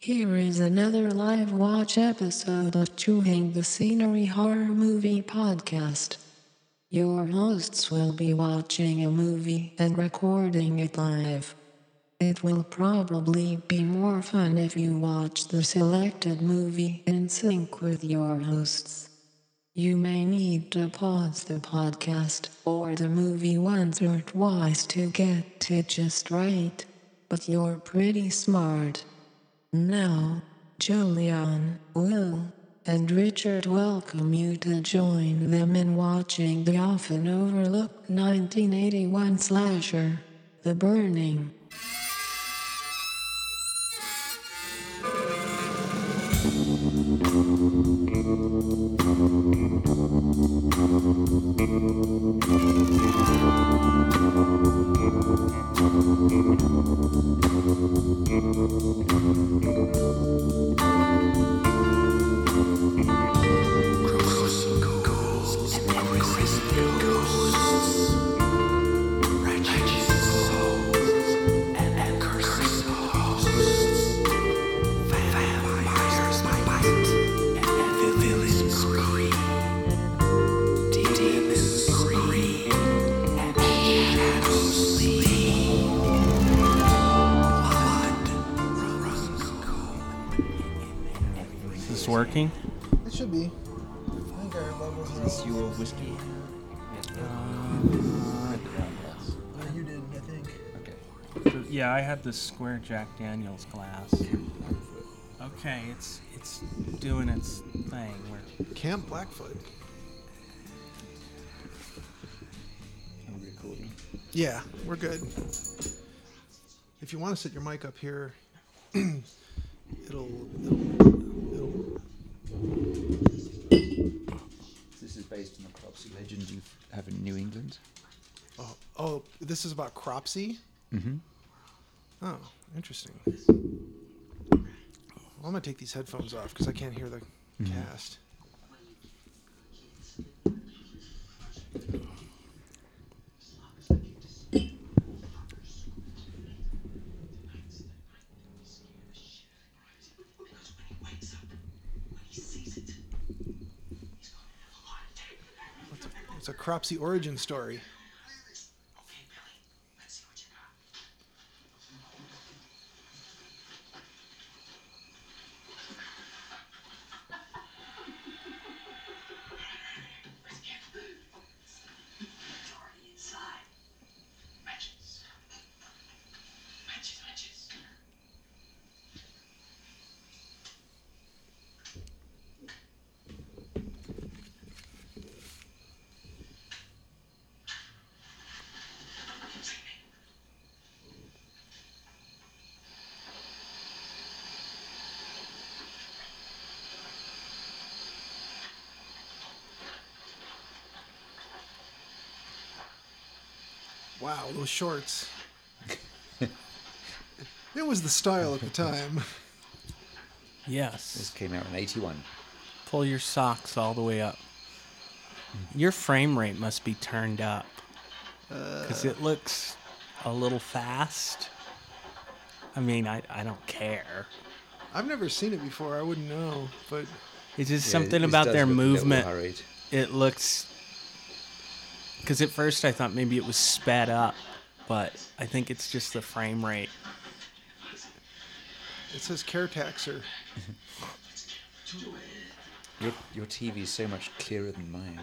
Here is another live watch episode of Chewing the Scenery Horror Movie Podcast. Your hosts will be watching a movie and recording it live. It will probably be more fun if you watch the selected movie in sync with your hosts. You may need to pause the podcast or the movie once or twice to get it just right, but you're pretty smart. Now, Julian, Will, and Richard welcome you to join them in watching the often overlooked 1981 slasher, The Burning. Whiskey? Uh, you did, I think. Okay. Yeah, I had the square Jack Daniels glass. Okay, it's it's doing its thing. We're, Camp Blackfoot. Are we recording? Yeah, we're good. If you want to set your mic up here, it'll, it'll, it'll. Based on a Cropsey legend you have in New England. Oh, oh, this is about Cropsey. Mm-hmm. Oh, interesting. Well, I'm gonna take these headphones off because I can't hear the cast. A, Cropsey origin story. Wow, those shorts. it was the style at the time. Yes. This came out in 81. pull your socks all the way up. Your frame rate must be turned up uh, because it looks a little fast. I mean, I, I don't care. I've never seen it before. I wouldn't know, but It's just Yeah, something this about their look a little movement. It looks because at first I thought maybe it was sped up, but I think it's just the frame rate. it says care taxer. Your, your TV is so much clearer than mine.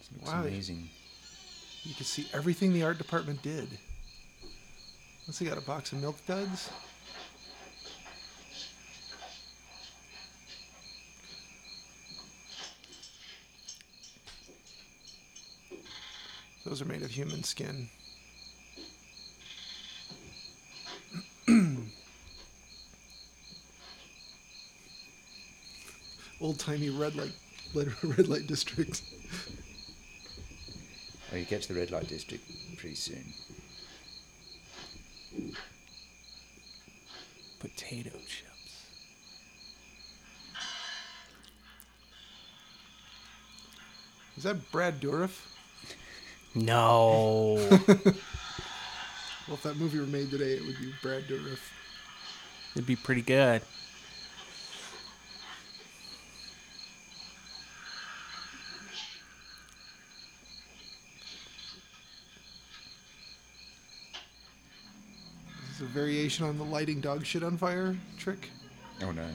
It looks Wow. amazing. You can see everything the art department did. What's he got? A box of milk duds? Those are made of human skin. Old timey red light, red light district. Oh, you get to the red light district pretty soon. Potato chips. Is that Brad Dourif? No. Well, if that movie were made today, it would be Brad Dourif. It'd be pretty good. This is a variation on the lighting dog shit on fire trick. Oh no.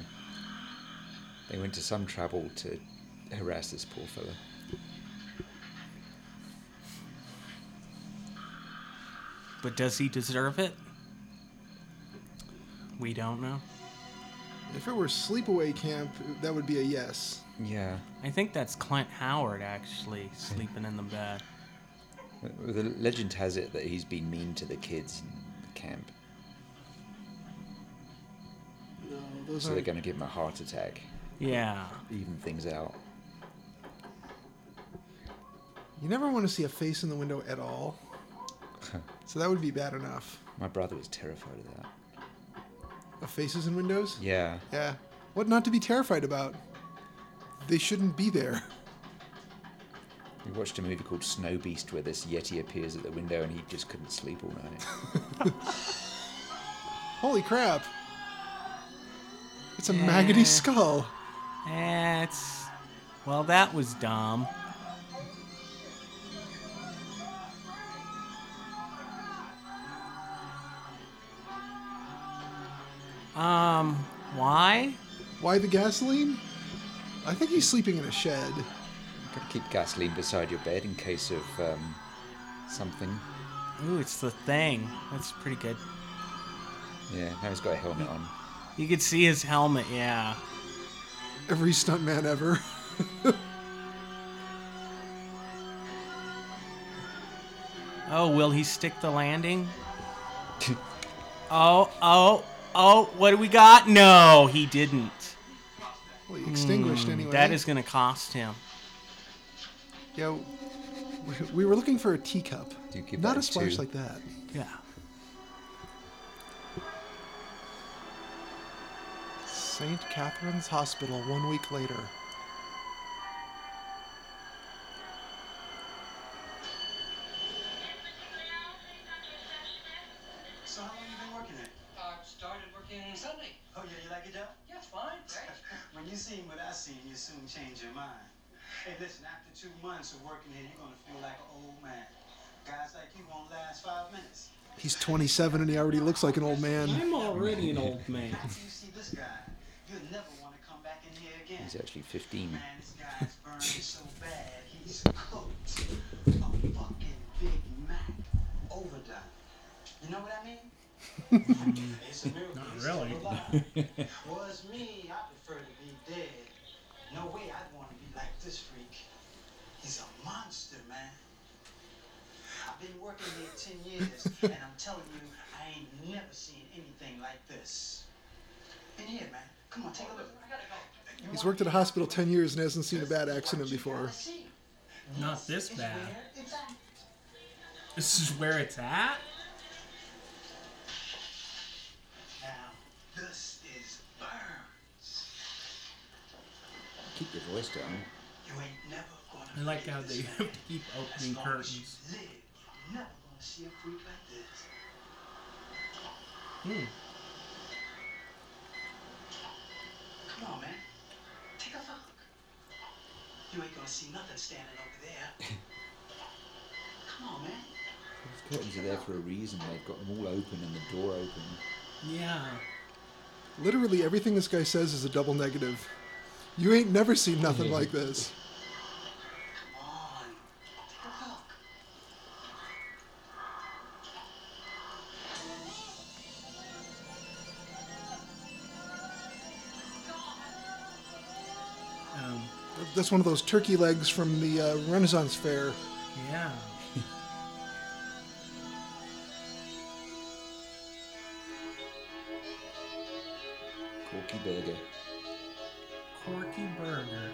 They went to some trouble to harass this poor fella. But does he deserve it? We don't know. If it were sleepaway camp, that would be a yes. Yeah. I think that's Clint Howard actually sleeping in the bed. The legend has it that he's been mean to the kids in the camp, No, those so they're going to give him a heart attack, Yeah. even things out. You never want to see a face in the window at all. so that would be bad enough. My brother was terrified of that. Of faces in windows? Yeah. Yeah. What not to be terrified about? They shouldn't be there. We watched a movie called Snow Beast where this Yeti appears at the window and he just couldn't sleep all night. Holy crap. It's a maggoty skull. Eh, it's. Well, that was dumb. Why? Why the gasoline? I think he's sleeping in a shed. Gotta keep gasoline beside your bed in case of um, something. Ooh, it's the thing. That's pretty good. Yeah, now he's got a helmet on. You could see his helmet, yeah. Every stuntman ever. Oh, will he stick the landing? Oh, oh, oh, what do we got? No, he didn't. Well, he extinguished anyway. Hmm, That is going to cost him. Yeah, we- we were looking for a teacup. Do you give Not a a splash two? like that. Yeah. St. Catherine's Hospital one week later. So how long you been working at? Uh, started working Sunday. Oh yeah, you like it, Joe? Yeah, it's fine. Great. when you seen what I seen, you soon change your mind. Hey, listen, after two months of working here, you're gonna feel like an old man. Guys like you won't last five minutes. He's 27 and he already looks like an old man. I'm already an old man. After you see this guy, you'll never want to come back in here again. He's actually 15. Man, this guy's burning so bad, he's cooked. A fucking Big Mac. Overdone. You know what I mean? it's a miracle. Not really. still alive. Was me, I prefer to be dead. No way I'd want to be like this freak. He's a monster, man. I've been here 10 years, and I'm telling you, I ain't never seen anything like this. In here, man. Come on, take a look. I gotta go. He's worked at a hospital 10 years and hasn't seen a bad accident before. Not this bad. where it's at. This is where it's at? Now, this is Burns. Keep your voice down. You ain't never gonna I like how they have to keep opening long as you curtains. See a freak like this. Hmm. Come on, man. Take a look. You ain't gonna see nothing standing over there. Come on, man. Those curtains are there for a reason. They've got them all open and the door open. Yeah. Literally everything this guy says is a double negative. You ain't never seen nothing like this. That's one of those turkey legs from the uh, Renaissance Fair. yeah. Corky burger. Corky Burger.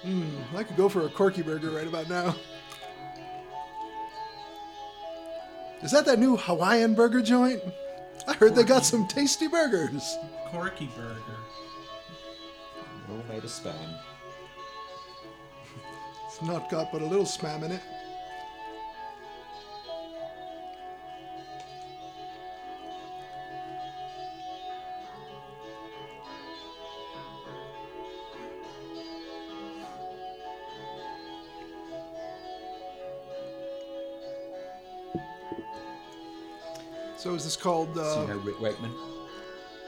Hmm, I could go for a corky burger right about now. Is that that new Hawaiian burger joint? I heard they got some tasty burgers. Corky Burger. They're all made of spam. It's not got but a little spam in it. So is this called? Uh, so you know Rick Wakeman.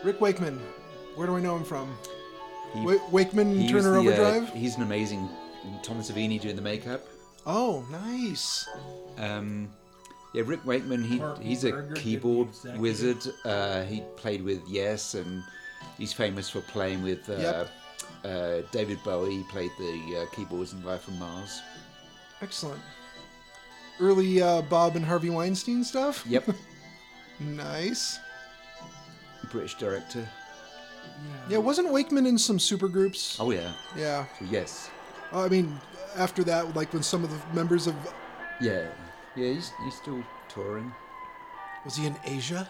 Rick Wakeman. Where do I know him from? He, Wa- Wakeman Turner the, uh, Overdrive. Uh, he's an amazing Thomas Savini doing the makeup. oh, nice. Um, yeah, Rick Wakeman. He Porky he's a Burger keyboard wizard. Uh, he played with Yes, and he's famous for playing with uh, Yep. uh, David Bowie. He played the uh, keyboards in Life from Mars. Excellent. Early uh, Bob and Harvey Weinstein stuff. Yep, Nice. British director. Yeah, wasn't Wakeman in some supergroups? Oh yeah, Yeah. so yes, I mean, after that, like when some of the members of yeah, yeah. He's he's still touring. was he in Asia?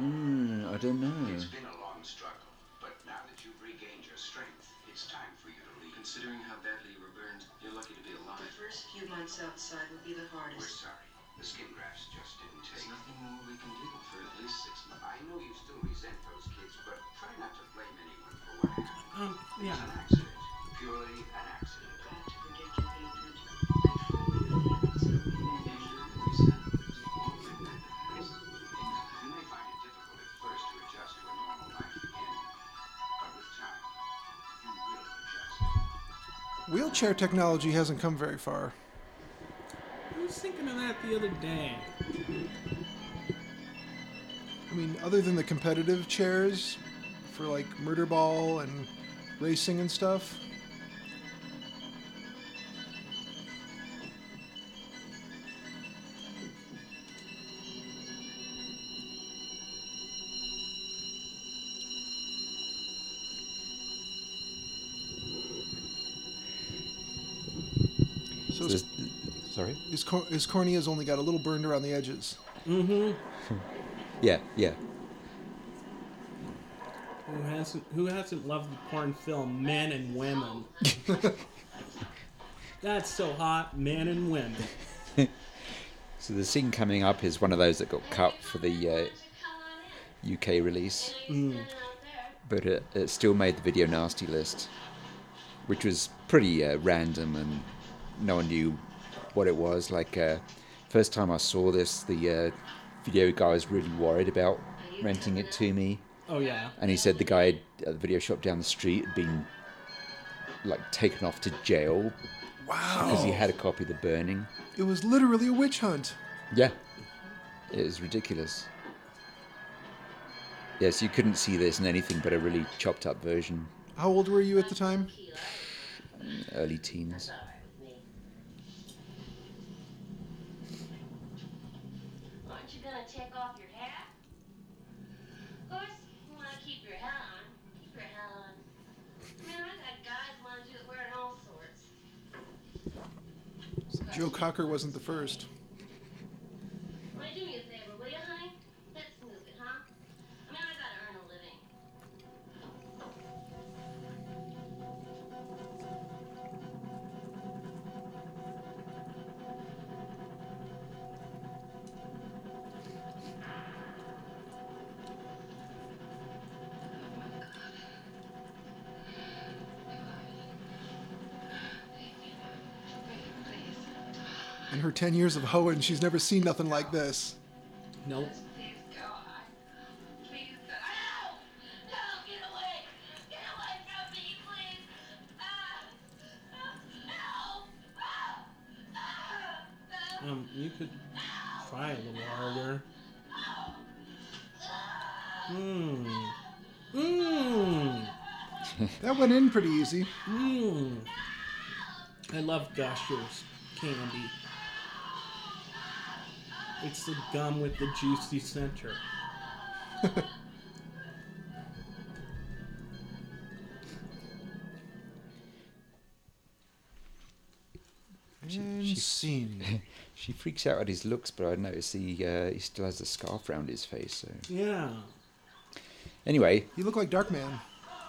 Mm, I don't know. It's been a long struggle, but now that you've regained your strength, it's time for you to leave. Considering how badly you were burned, you're lucky to be alive. The first few months outside would be the We're hardest. sorry. The skin grafts just didn't take. There's nothing more we can do for at least six months. I know you still resent those kids, but try not to blame anyone for what happened. Um, It's yeah. Wheelchair technology hasn't come very far. I was thinking of that the other day. I mean, other than the competitive chairs for like murder ball and racing and stuff. Sorry. his, cor- his cornea's only got a little burned around the edges. Mm hmm. Yeah, yeah. Who hasn't Who hasn't loved the porn film Men and Women? That's so hot, men and women. So the scene coming up is one of those that got cut for the uh, UK release, but it, it still made the video nasty list, which was pretty uh, random and no one knew what it was. Like uh, first time I saw this, the uh, video guy was really worried about renting it to me, Oh yeah. and he said the guy at the video shop down the street had been like taken off to jail because he had a copy of The Burning. It was literally a witch hunt. Yeah. It was ridiculous. Yes, you couldn't see this in anything but a really chopped up version, How old were you at the time? early teens. Aren't you gonna take off your hat? Of course, you wanna keep your hat on. Keep your hat on. I mean, I got guys wanna do it wearing all sorts. Joe Cocker wasn't the first. 10 years of hoeing, she's never seen nothing like this. Nope. Please, God. Please, God. No! No, get away! Get away from me, please! No! Um, you could try a little harder. Mmm. Mmm. That went in pretty easy. Mmm. I love Gushers candy. It's the gum with the juicy center. And scene. She freaks out at his looks, but I notice he uh, he still has a scarf around his face. So Yeah. anyway, You look like Darkman.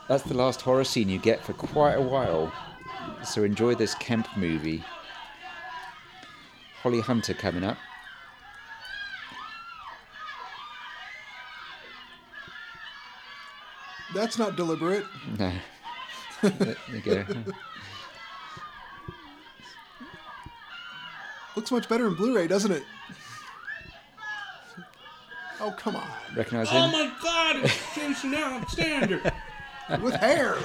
that's the last horror scene you get for quite a while. So enjoy this Kemp movie. Holly Hunter coming up. That's not deliberate. No. there you go. Looks much better in Blu-ray, doesn't it? Oh, come on. Recognize oh him? Oh my God! It's Jason Alexander. With hair.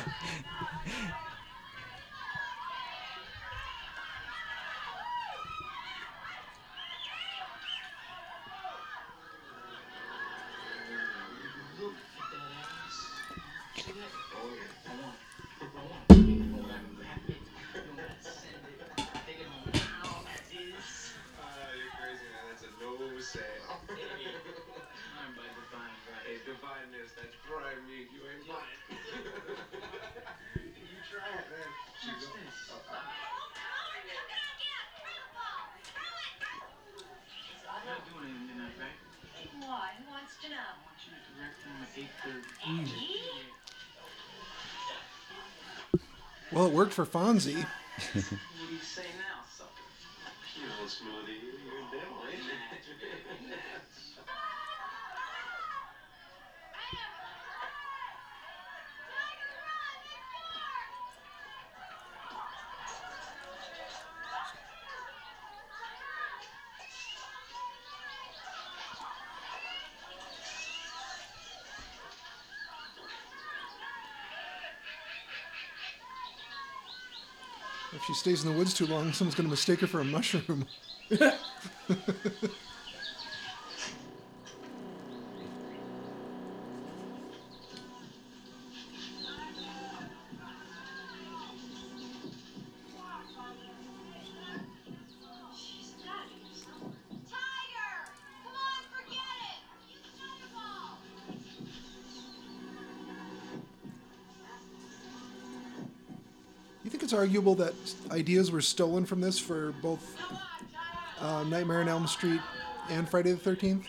Worked for Fonzie. stays in the woods too long, someone's going to mistake her for a mushroom. arguable that ideas were stolen from this for both uh, Nightmare on Elm Street and Friday the 13th?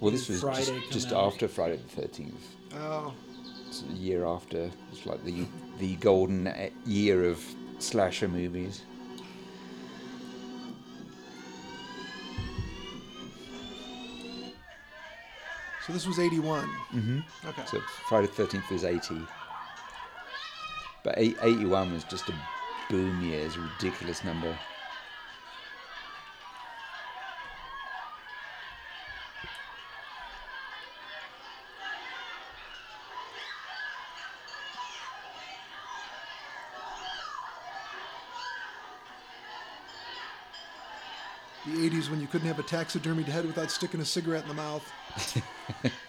Well, this was Friday just, just out. after Friday the 13th. Oh, It's a year after. It's like the the golden e- year of slasher movies. so this was 81. Mm-hmm. Okay. So Friday the 13th was 80. But 81 was just a boom year. It's a ridiculous number. The 80s when you couldn't have a taxidermied head without sticking a cigarette in the mouth.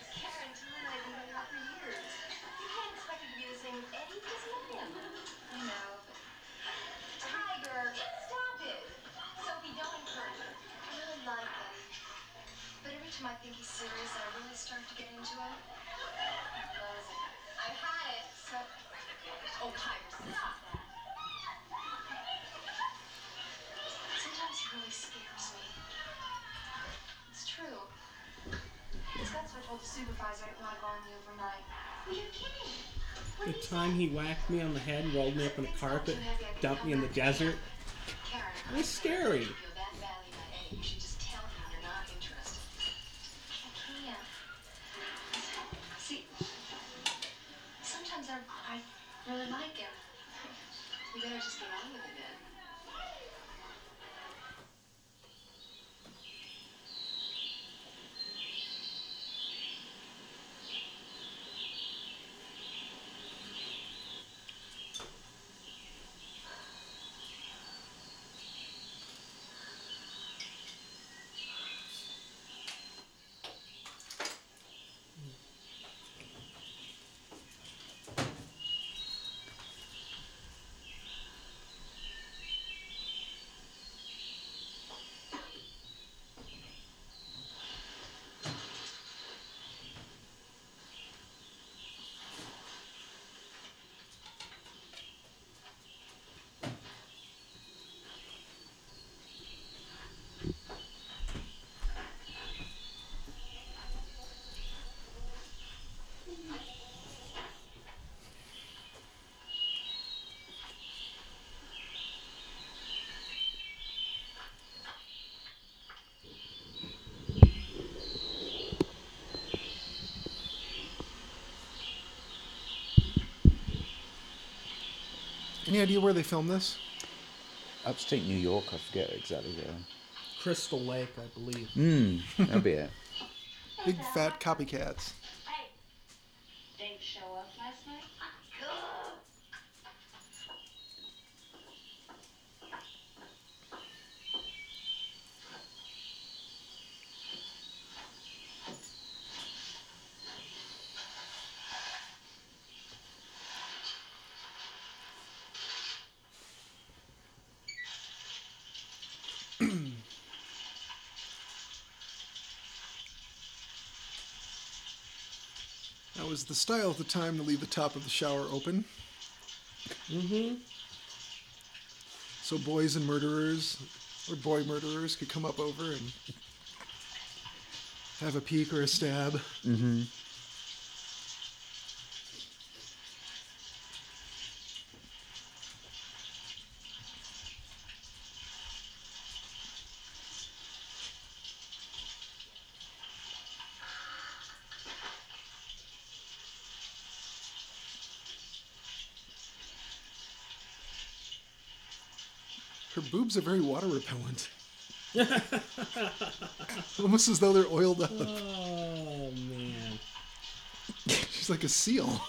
dumped me in the desert. It was scary. if you feel that badly about Eddie, you should just tell him you're not interested. I can't. See, sometimes I, I really like him. You better just get on with it then. Any idea where they filmed this? Upstate New York, I forget exactly where. Crystal Lake, I believe. Hmm, that'll be it. Big fat copycats. Hey, Dave show up last night? That was the style at the time to leave the top of the shower open. Mm-hmm. So boys and murderers, or boy murderers, could come up over and have a peek or a stab. Mm-hmm. Boobs are very water repellent. Almost as though they're oiled up. Oh man. She's like a seal.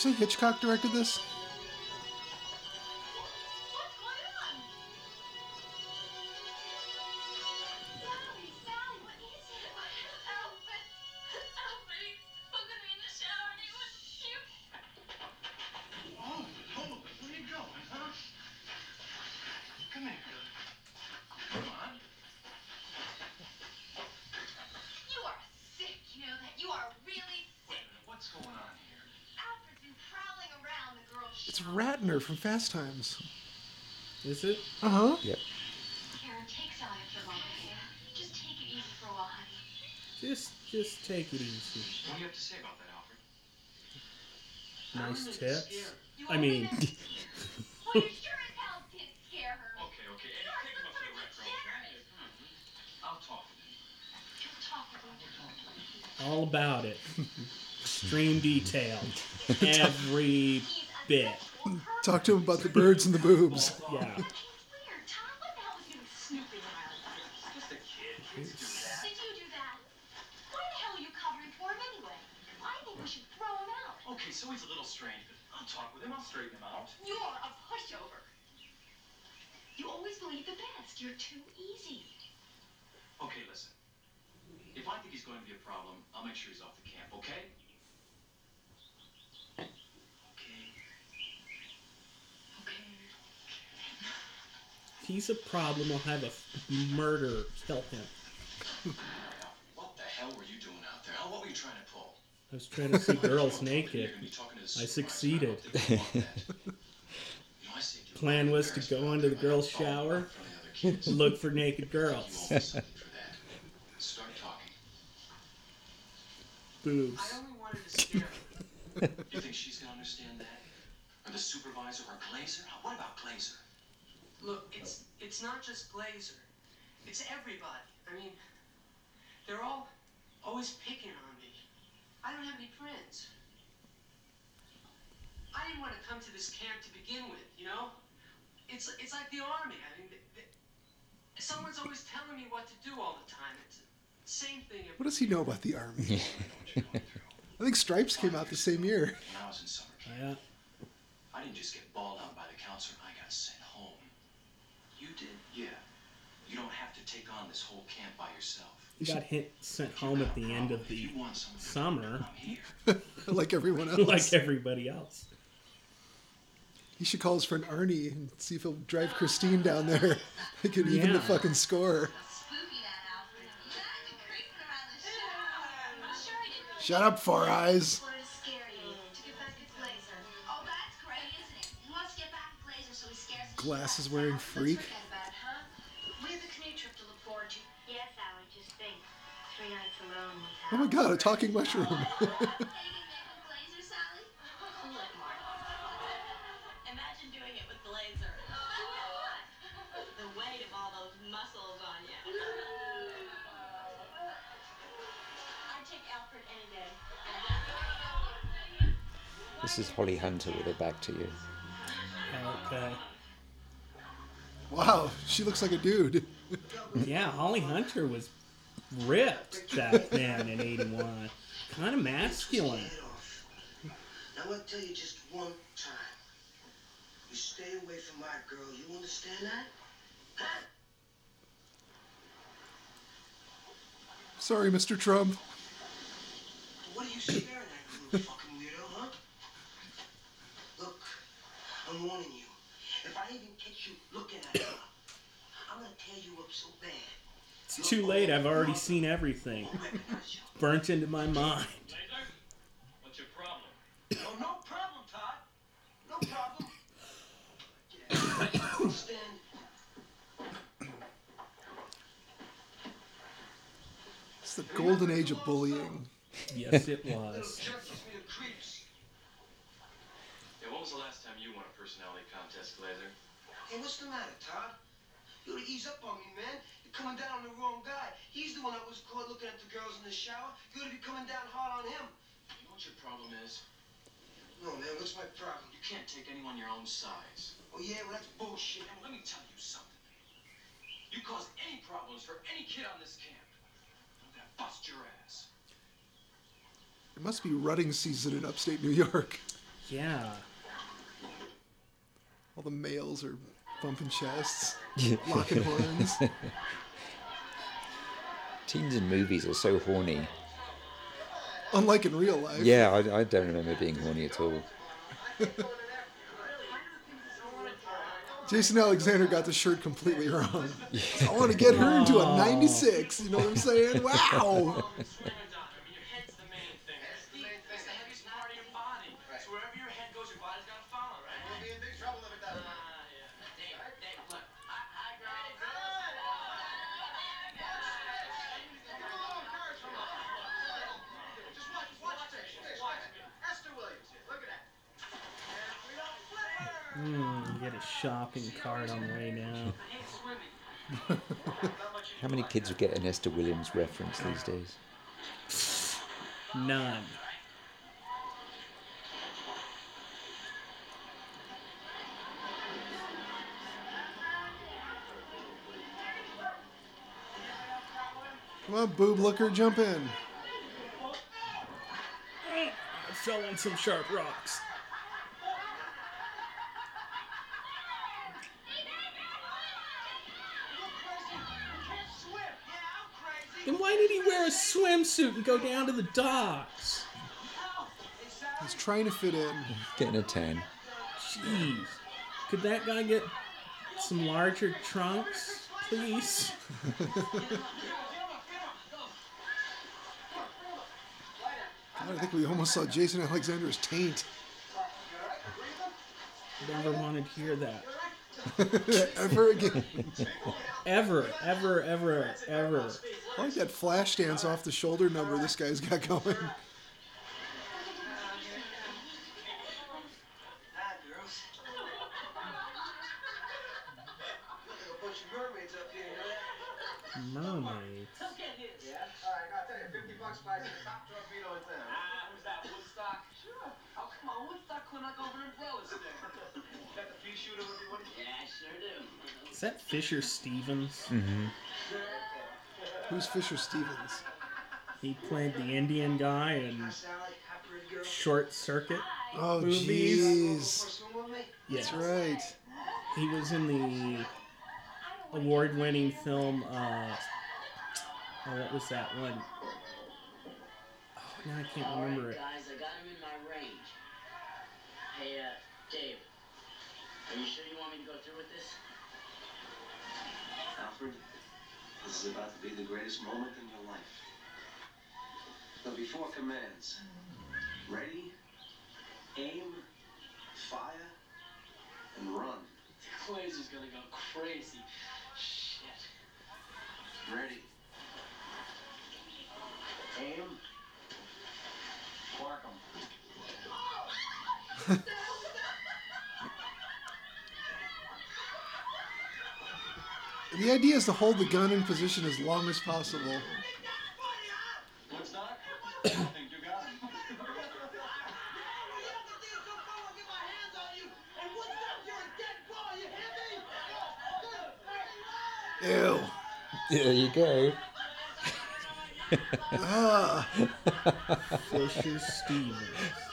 Say Hitchcock directed this? Shower. From Fast Times. Is it? Uh huh. Yep. Karen, take Sally for a while, okay? Just take it easy for a while, honey. Just just take it easy. What do you have to say about that, Alfred? Nice tits. I mean, well, you sure as hell did scare her. Okay, okay. Eddie, You are take him up for the some retro. generous. I'll talk with him. Just talk with him. all about it. Extreme detail. Every bit. Sexual pervert. Talk to him about the birds and the boobs. Yeah. Hey, weird, Tom. What the hell was you snooping around there? Just a kid. Kids do that. Did you do that? Why the hell are you covering for him anyway? I think we should throw him out. Okay, so he's a little strange, but I'll talk with him. I'll straighten him out. You're a pushover. You always believe the best. You're too easy. Okay, listen. If I think he's going to be a problem, I'll make sure he's off the camp, okay? Okay. Okay. He's a problem. I'll have a murder kill him. What the hell were you doing out there? What were you trying to pull? I was trying to see girls naked. gonna be talking to the I succeeded. I don't think you want that. You know, I saved you Plan a lot of was to go into the girls' shower, front of the other kids. look for naked girls. owe me something for that. Start talking. Boobs. I only wanted to scare her. You think she's gonna understand that? Or the supervisor or Glazer? What about Glazer? Look, it's it's not just Blazer. It's everybody. I mean, they're all always picking on me. I don't have any friends. I didn't want to come to this camp to begin with, you know? It's it's like the army. I mean, th th someone's always telling me what to do all the time. It's the same thing. What does he know about the army? I think Stripes came out the same year. When I was in summer camp, oh, Yeah. I didn't just get balled out by the counselor. I got sent home. You did. Yeah. You don't have to take on this whole camp by yourself. He got hit, sent home at the end of the summer, like everyone else. like everybody else. He should call his friend Arnie and see if he'll drive Christine down there. They could even the fucking score. Shut up, Four Eyes. Nights alone with Oh my god, a talking mushroom. Glazer, Look, Mark. Imagine doing it with the laser. The weight of all those muscles on you. I'd take Alfred any day. This is Holly Hunter with her back to you. Okay. Wow, she looks like a dude. Yeah, Holly Hunter was ripped back then in '81. Kind of masculine. I'm gonna tell you just one time. You stay away from my girl. You understand that? Huh? Sorry, Mr. Trump. What are you staring at, you little fucking weirdo, huh? Look, I'm warning you. If I even catch you looking at her, I'm gonna tear you up so bad. It's too late. I've already seen everything. It's Burnt into my mind. What's your problem? Oh, no problem, Todd. No problem. Yeah, understand? It's the golden age of bullying. Yes, it was. Jerk gives me the creeps. Yeah, when was the last time you won a personality contest, Glazer? Hey, what's the matter, Todd? You ought to ease up on me, man. You're coming down on the wrong guy. He's the one that was caught looking at the girls in the shower. You ought to be coming down hard on him. You know what your problem is? No, man, what's my problem? You can't take anyone your own size. Oh, yeah, well, that's bullshit. And let me tell you something. You cause any problems for any kid on this camp, I'm gonna bust your ass. It must be rutting season in upstate New York. Yeah. All the males are bumping chests, locking horns. Teens in movies are so horny. Unlike in real life. Yeah, I, I don't remember being horny at all. Jason Alexander got the shirt completely wrong. I want to get her into a 96. You know what I'm saying? Wow. Your head's the main thing. It's the, it's the heaviest part of your body. So wherever your head goes, your body's gonna follow, right? We'll be in big trouble if it doesn't. Ah, yeah. Dave, Dave, look. Hi, hi, girls. Just watch, watch this. Watch me. Esther Williams here. Look at that. Get a shopping cart on the way down. How many kids would get an Esther Williams reference these days? None. Come on, boob looker, jump in. I fell on some sharp rocks. Why did he wear a swimsuit and go down to the docks? He's trying to fit in. Getting a tan. Jeez. Could that guy get some larger trunks, please? God, I think we almost saw Jason Alexander's taint. Never wanted to hear that. Ever again. Ever, ever, ever, ever. I like that flash dance off the shoulder number this guy's got going. Hi, girls. Look at a bunch of mermaids up here, you know that? Mermaids. Yeah? All right, I'll tell you, 50 bucks buys you the top torpedo in town. Ah, who's that, Woodstock? Sure. Oh, come on, Woodstock couldn't knock over an umbrella stand. Got the pea shooter with you, what do you Yeah, I sure do. Is that Fisher Stevens? Who's Fisher Stevens? He played the Indian guy in Sally, hi, pretty girl. Short Circuit. Oh, Movies. jeez. Swim with me? Yes. That's right. He was in the award-winning film. Uh, oh, what was that one? Oh, now I can't remember it. guys, I got him in my range. Hey, uh, Dave. Are you sure you want me to go through with this? Alfred, this is about to be the greatest moment in your life. But before commands, ready, aim, fire, and run. Laser's gonna go crazy. Shit. Ready. Aim. Mark The idea is to hold the gun in position as long as possible. Woodstock? I think you got him. Ew. There you go. Ah. Fisher Stevens.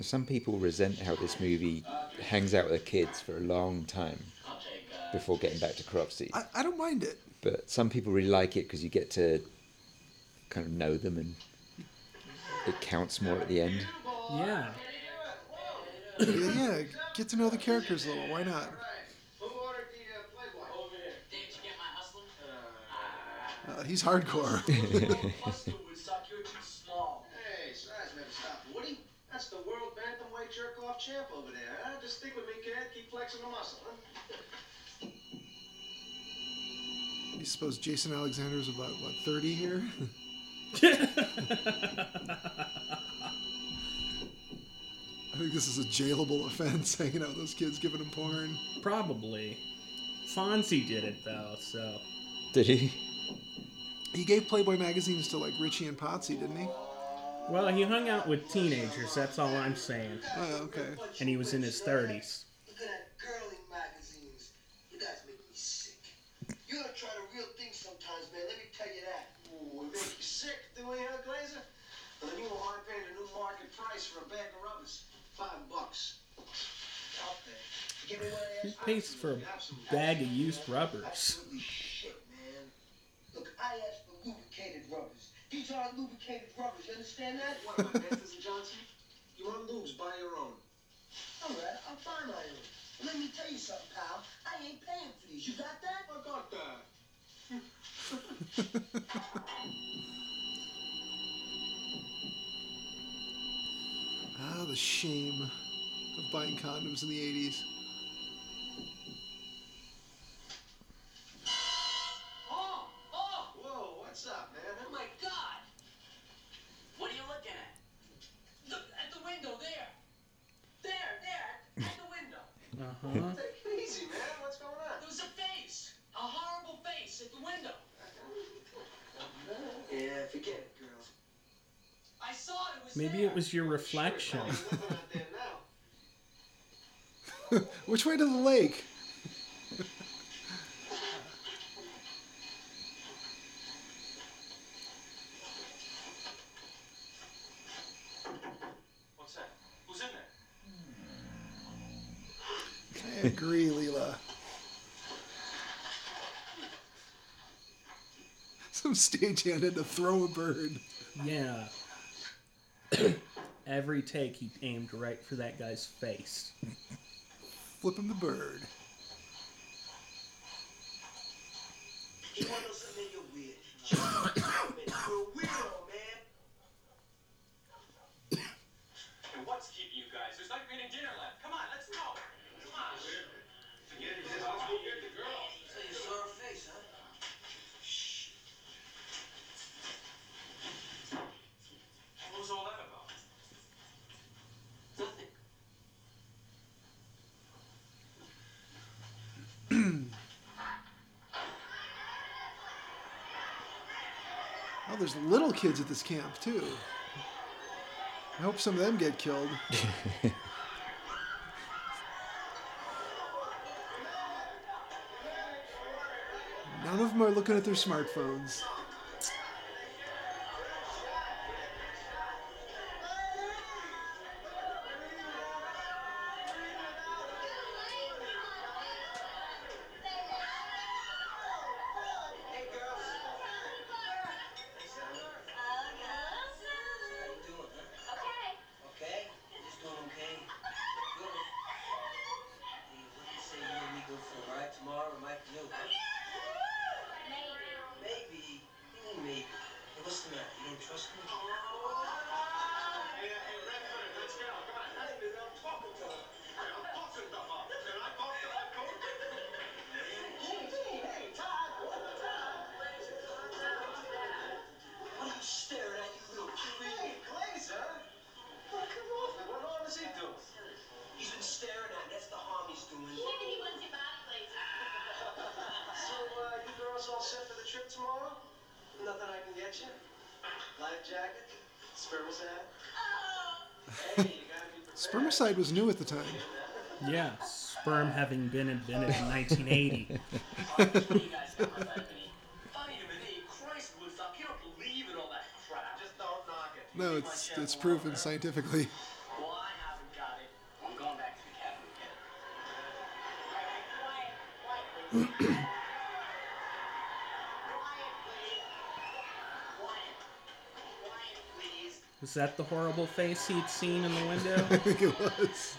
Some people resent how this movie hangs out with the kids for a long time before getting back to Cropsy. I, I don't mind it. But some people really like it because you get to kind of know them and it counts more at the end. Yeah. Yeah, yeah, get to know the characters a little. Why not? Uh, he's hardcore. champ over there, huh? Just stick with me, kid. Keep flexing the muscle, huh? you suppose Jason Alexander's about what 30 here? I think this is a jailable offense, hanging out with those kids, giving them porn. Probably. Fonzie did it though, so Did he? He gave Playboy magazines to like Richie and Potsy, didn't he? Well he hung out with teenagers. That's all I'm saying. Oh, okay. And he was in his 30s. Look at that girly magazines. You guys make me sick. You gotta try the real thing sometimes, man. Let me tell you that. Ooh, we make you sick, do we, huh, Glazer? Well, then you won't mind paying the new market price for a bag of rubbers. Five bucks. Out there. Give me one Who pays for a bag of used rubbers? Absolutely shit, man. Look, I asked for lubricated rubbers. These aren't lubricated rubbers. You understand that? What, my Panthers and Johnson? You want lubes, buy your own. All right, I'll buy my own. But let me tell you something, pal. I ain't paying for these. You got that? I got that. Ah, the shame of buying condoms in the 80s. Maybe it was your reflection. He's living out there now. Which way to the lake? What's that? Who's in there? I agree, Leela. Some stagehand had to throw a bird. Yeah. Every take he aimed right for that guy's face. Flip him the bird. There's little kids at this camp too. I hope some of them get killed. None of them are looking at their smartphones. Spermicide? Hey, you gotta be prepared. Spermicide was new at the time. Yeah, sperm having been invented in 1980. You guys it's proven E. Was that the horrible face he'd seen in the window? I think it was.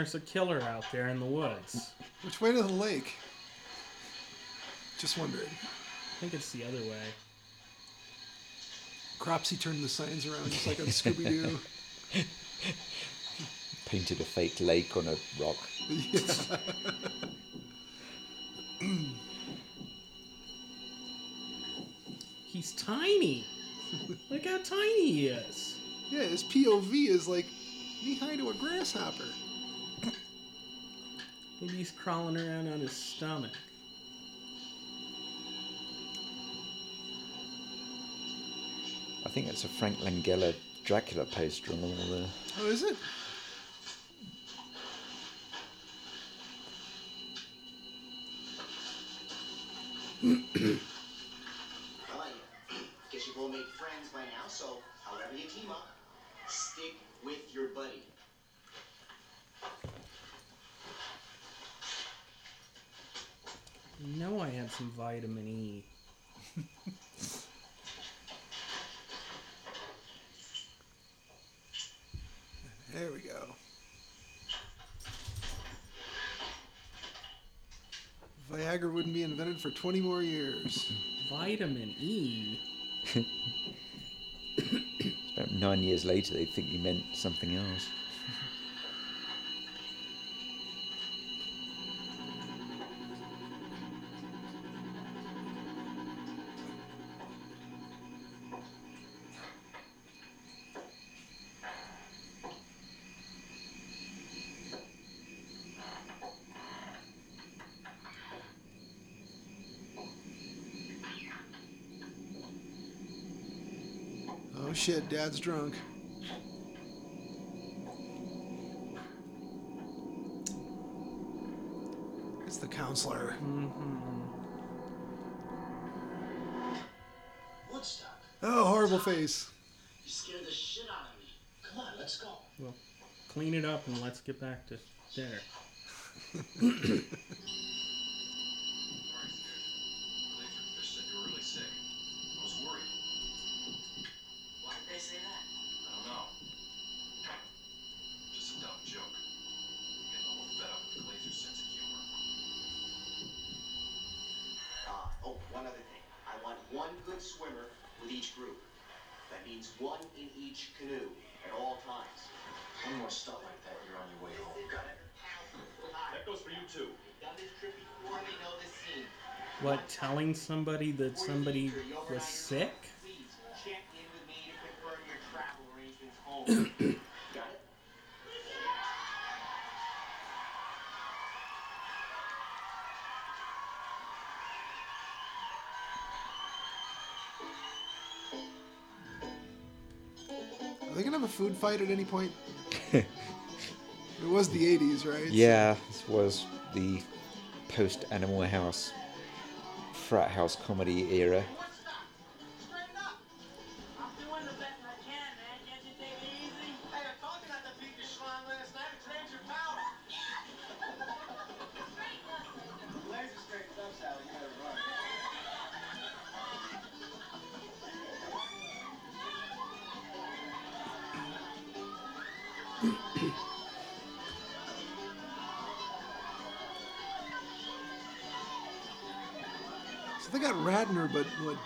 There's a killer out there in the woods. Which way to the lake? Just wondering. I think it's the other way. Cropsy turned the signs around just like on Scooby Doo. Painted a fake lake on a rock. He's tiny. Look how tiny he is. Yeah, his POV is like knee high to a grasshopper. Maybe he's crawling around on his stomach. I think it's a Frank Langella Dracula poster on the wall there. Oh, is it? vitamin E. There we go. Viagra wouldn't be invented for 20 more years. Vitamin E? About nine years later, they'd think you meant something else. Shit, dad's drunk. It's the counselor. Mm-hmm. Woodstock, Oh, horrible face. you scared the shit out of me. Come on, let's go. Well, clean it up and let's get back to dinner. What, telling somebody that somebody was sick? Please check in with me to confirm your travel arrangements home. Got it? Are they gonna have a food fight at any point? it was the 80s, right? Yeah, this was the post Animal House frat house comedy era.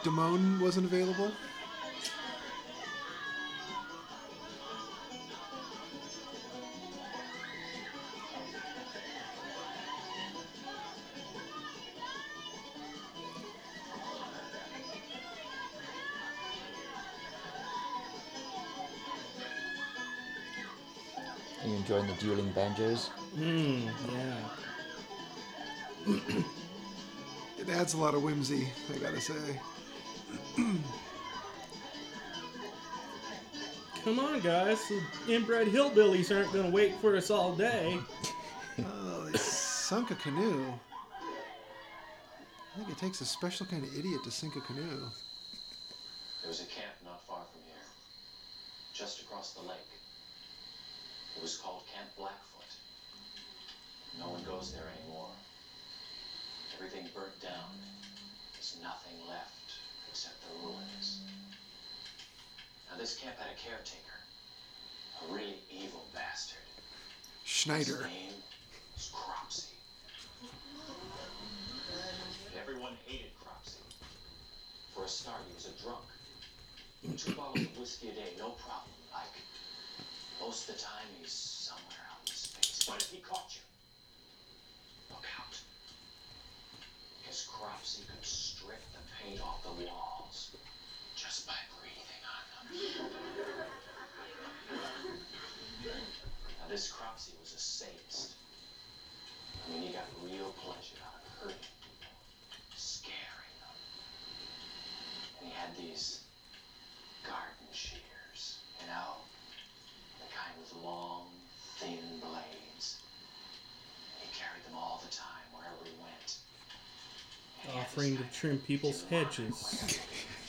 Damone wasn't available. Are you enjoying the dueling banjos? Hmm. Yeah. It adds a lot of whimsy, I gotta say. Come on, guys. The inbred hillbillies aren't going to wait for us all day. Oh, they sunk a canoe. I think it takes a special kind of idiot to sink a canoe. There was a camp not far from here, just across the lake. It was called Camp Blackfoot. No one goes there anymore. Everything burnt down. There's nothing left except the ruins. Now, this camp had a caretaker, a really evil bastard. Schneider. His name was Cropsy. Everyone hated Cropsy. For a start, he was a drunk. Two bottles of whiskey a day, no problem. Like, most of the time, he's somewhere out in space. But if he caught you, look out. Because Cropsy could strip paint off the walls just by breathing on them. Now, this Cropsy was a sadist. I mean, he got real pleasure out of hurting people, scaring them. And he had these garden shears, you know? The kind with long, thin blades. He carried them all the time, wherever he went. And he had this Offering to trim people's hedges.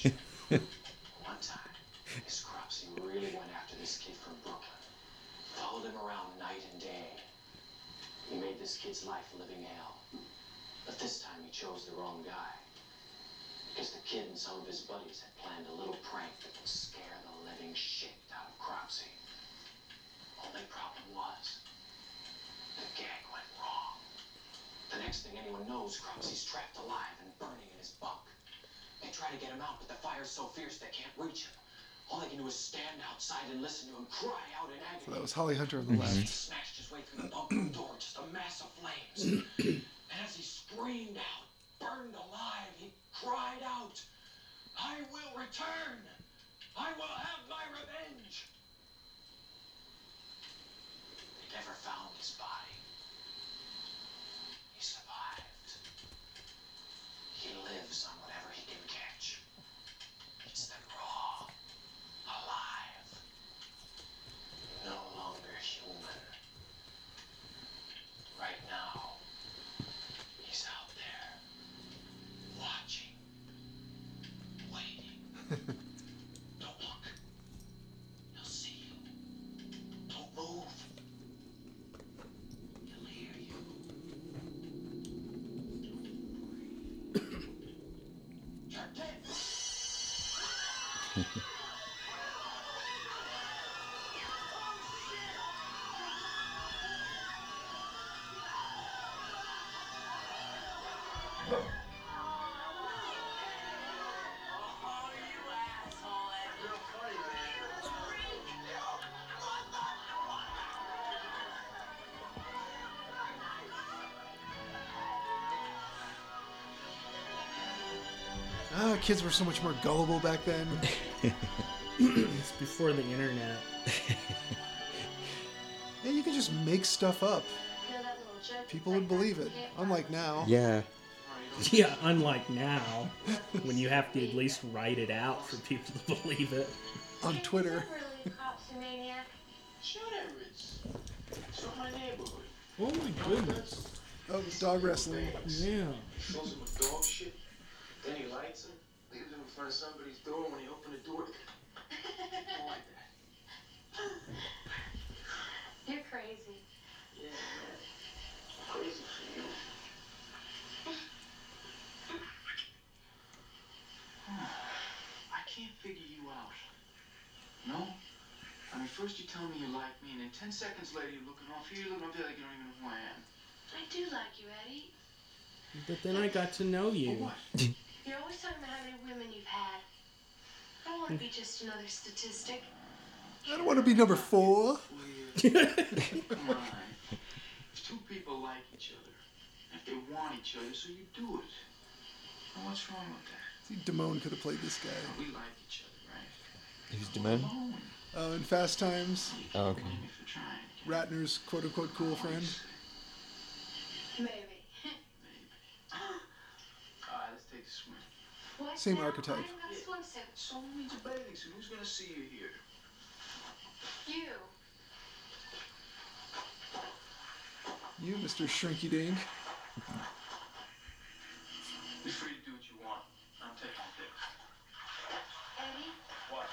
One time, really went after this kid from Brooklyn. Followed him around night and day. He made this kid's life living hell. But this time he chose the wrong guy. Because the kid and some of his buddies had planned a little prank that would scare the living shit out of Cropsy. Only problem was, the wrong. The next thing anyone knows, Cropsy's trapped alive and burning in his bunk. They try to get him out, but the fire's so fierce they can't reach him. All they can do is stand outside and listen to him cry out in agony. So that was Holly Hunter on the He smashed his way through the bunker door, just a mass of flames. and as he screamed out, burned alive, he cried out, I will return! I will have my revenge! They never found his body. He survived. He lives kids were so much more gullible back then. It's before the internet. yeah, you could just make stuff up. People would believe it. Unlike now. Yeah. Yeah, unlike now, when you have to at least write it out for people to believe it. On Twitter. Sure there is. It's from my neighborhood. Oh my goodness. Oh, dog wrestling. Yeah. Shows him a dog shit. Then he lights him, leaves him in front of somebody's door. When he opened the door, I like that. You're crazy. Yeah, man. Crazy for you. I can't figure you out. No? I mean, first you tell me you like me, and then ten seconds later you're looking off here, you're looking up there like you don't even know who I am. I do like you, Eddie. But then I got to know you. What? You're always talking about how many women you've had. I don't want to be just another statistic. I don't want to be number four. Come on. If two people like each other, if they want each other, so you do it. And what's wrong with that? See, Damone could have played this guy. We like each other, right? Who's Damone? Uh, in Fast Times, Oh, okay. Ratner's quote unquote cool friend. Maybe. Alright, let's take a swim. What? Same now? archetype. I haven't got a swimsuit. So who needs a bathing suit? Who's gonna see you here? You. You, Mr. Shrinky Dink. You're free to do what you want. I'm taking a pic. Eddie, What?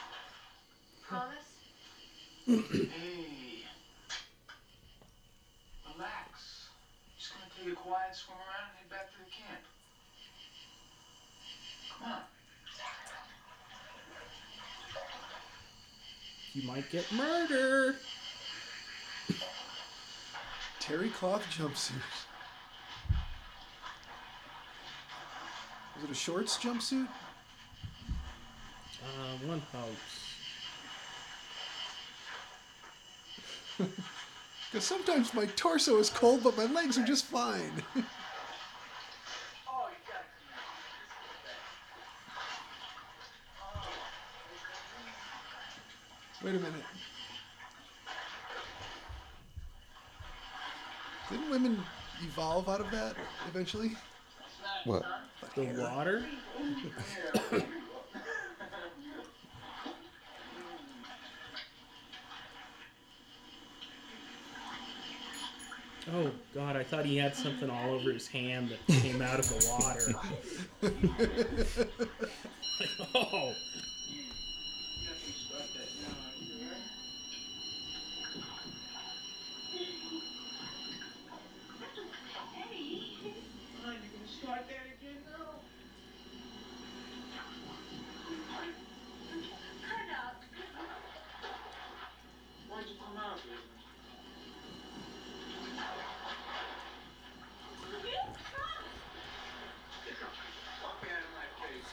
promise? Hey. Relax. Just gonna take a quiet swim around and head back to the camp. Come on. You might get murdered. Terry cloth jumpsuit. Was it a shorts jumpsuit? Uh, one hopes. Because sometimes my torso is cold, but my legs are just fine. Oh, you gotta Wait a minute. Didn't women evolve out of that eventually? What? The water? Oh god, I thought he had something all over his hand that came out of the water. oh, Fine, you gonna start that again now? Why'd you come out here? Walk me out of my face.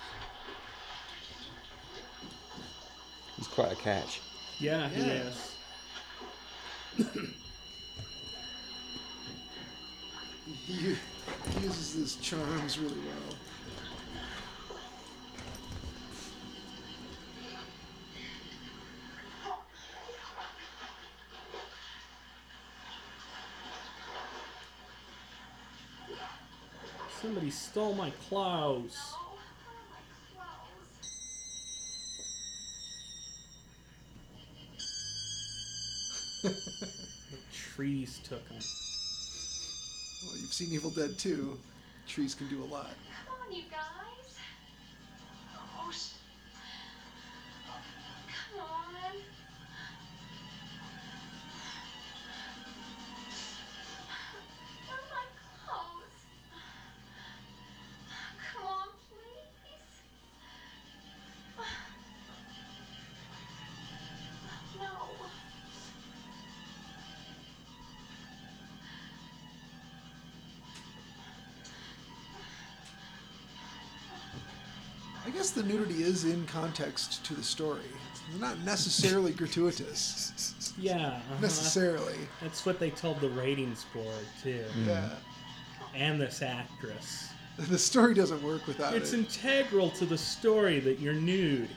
He's quite a catch. yeah, he Yeah. is. He, he uses his charms really well. Somebody stole my clothes. Trees took them. Well, you've seen Evil Dead 2. Trees can do a lot. Come on, you guys. Guess the nudity is in context to the story. It's not necessarily gratuitous. Yeah, uh-huh. Necessarily. That's what they told the ratings board too. Yeah. And this actress. The story doesn't work without It's it. It's integral to the story that you're nude.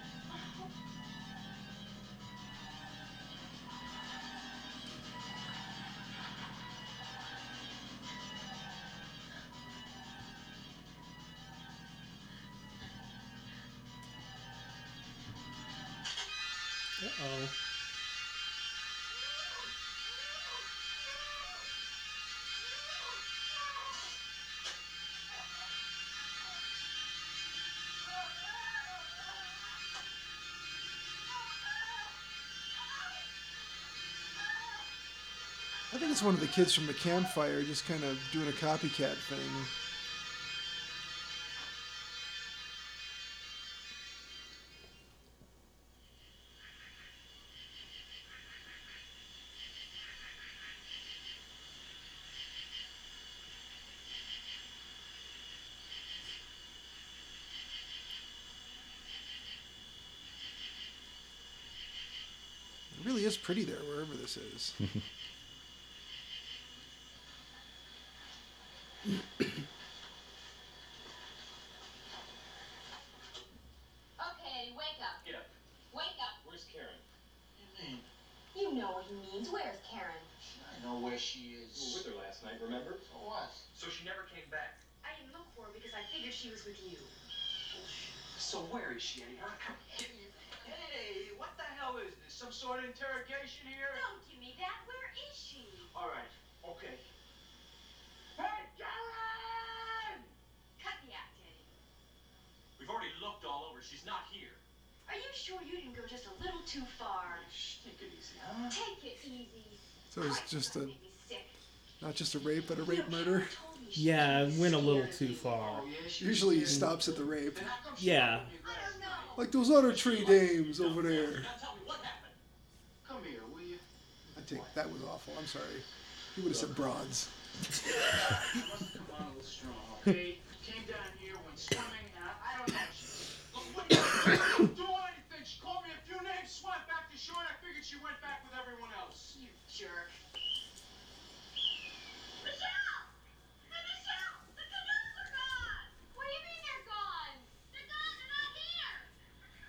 Uh-oh. I think it's one of the kids from the campfire just kind of doing a copycat thing. Pretty there, wherever this is. Okay, wake up. Get up. Wake up. Where's Karen? You know what he means. Where's Karen? I know where she You were is. with her last night, remember? So what? So she never came back. I didn't look for her because I figured she was with you. So where is she, anyhow? Come Hey, what the hell is this? Some sort of interrogation here? Don't give me that. Where is she? All right, okay. Hey, Karen! Cut the act, Eddie. We've already looked all over. She's not here. Are you sure you didn't go just a little too far? Shh, take it easy, huh? Take it easy. So it's just a Make me sick. not just a rape, but a rape murder. Told me she Yeah, it went a little too far. Oh, yeah, she Usually he stops at the rape, Then how come she Yeah. opened your I glass don't know. like those other tree dames over there. Now tell me what happened. Come here, will you? I take that was awful. I'm sorry. He would have said here!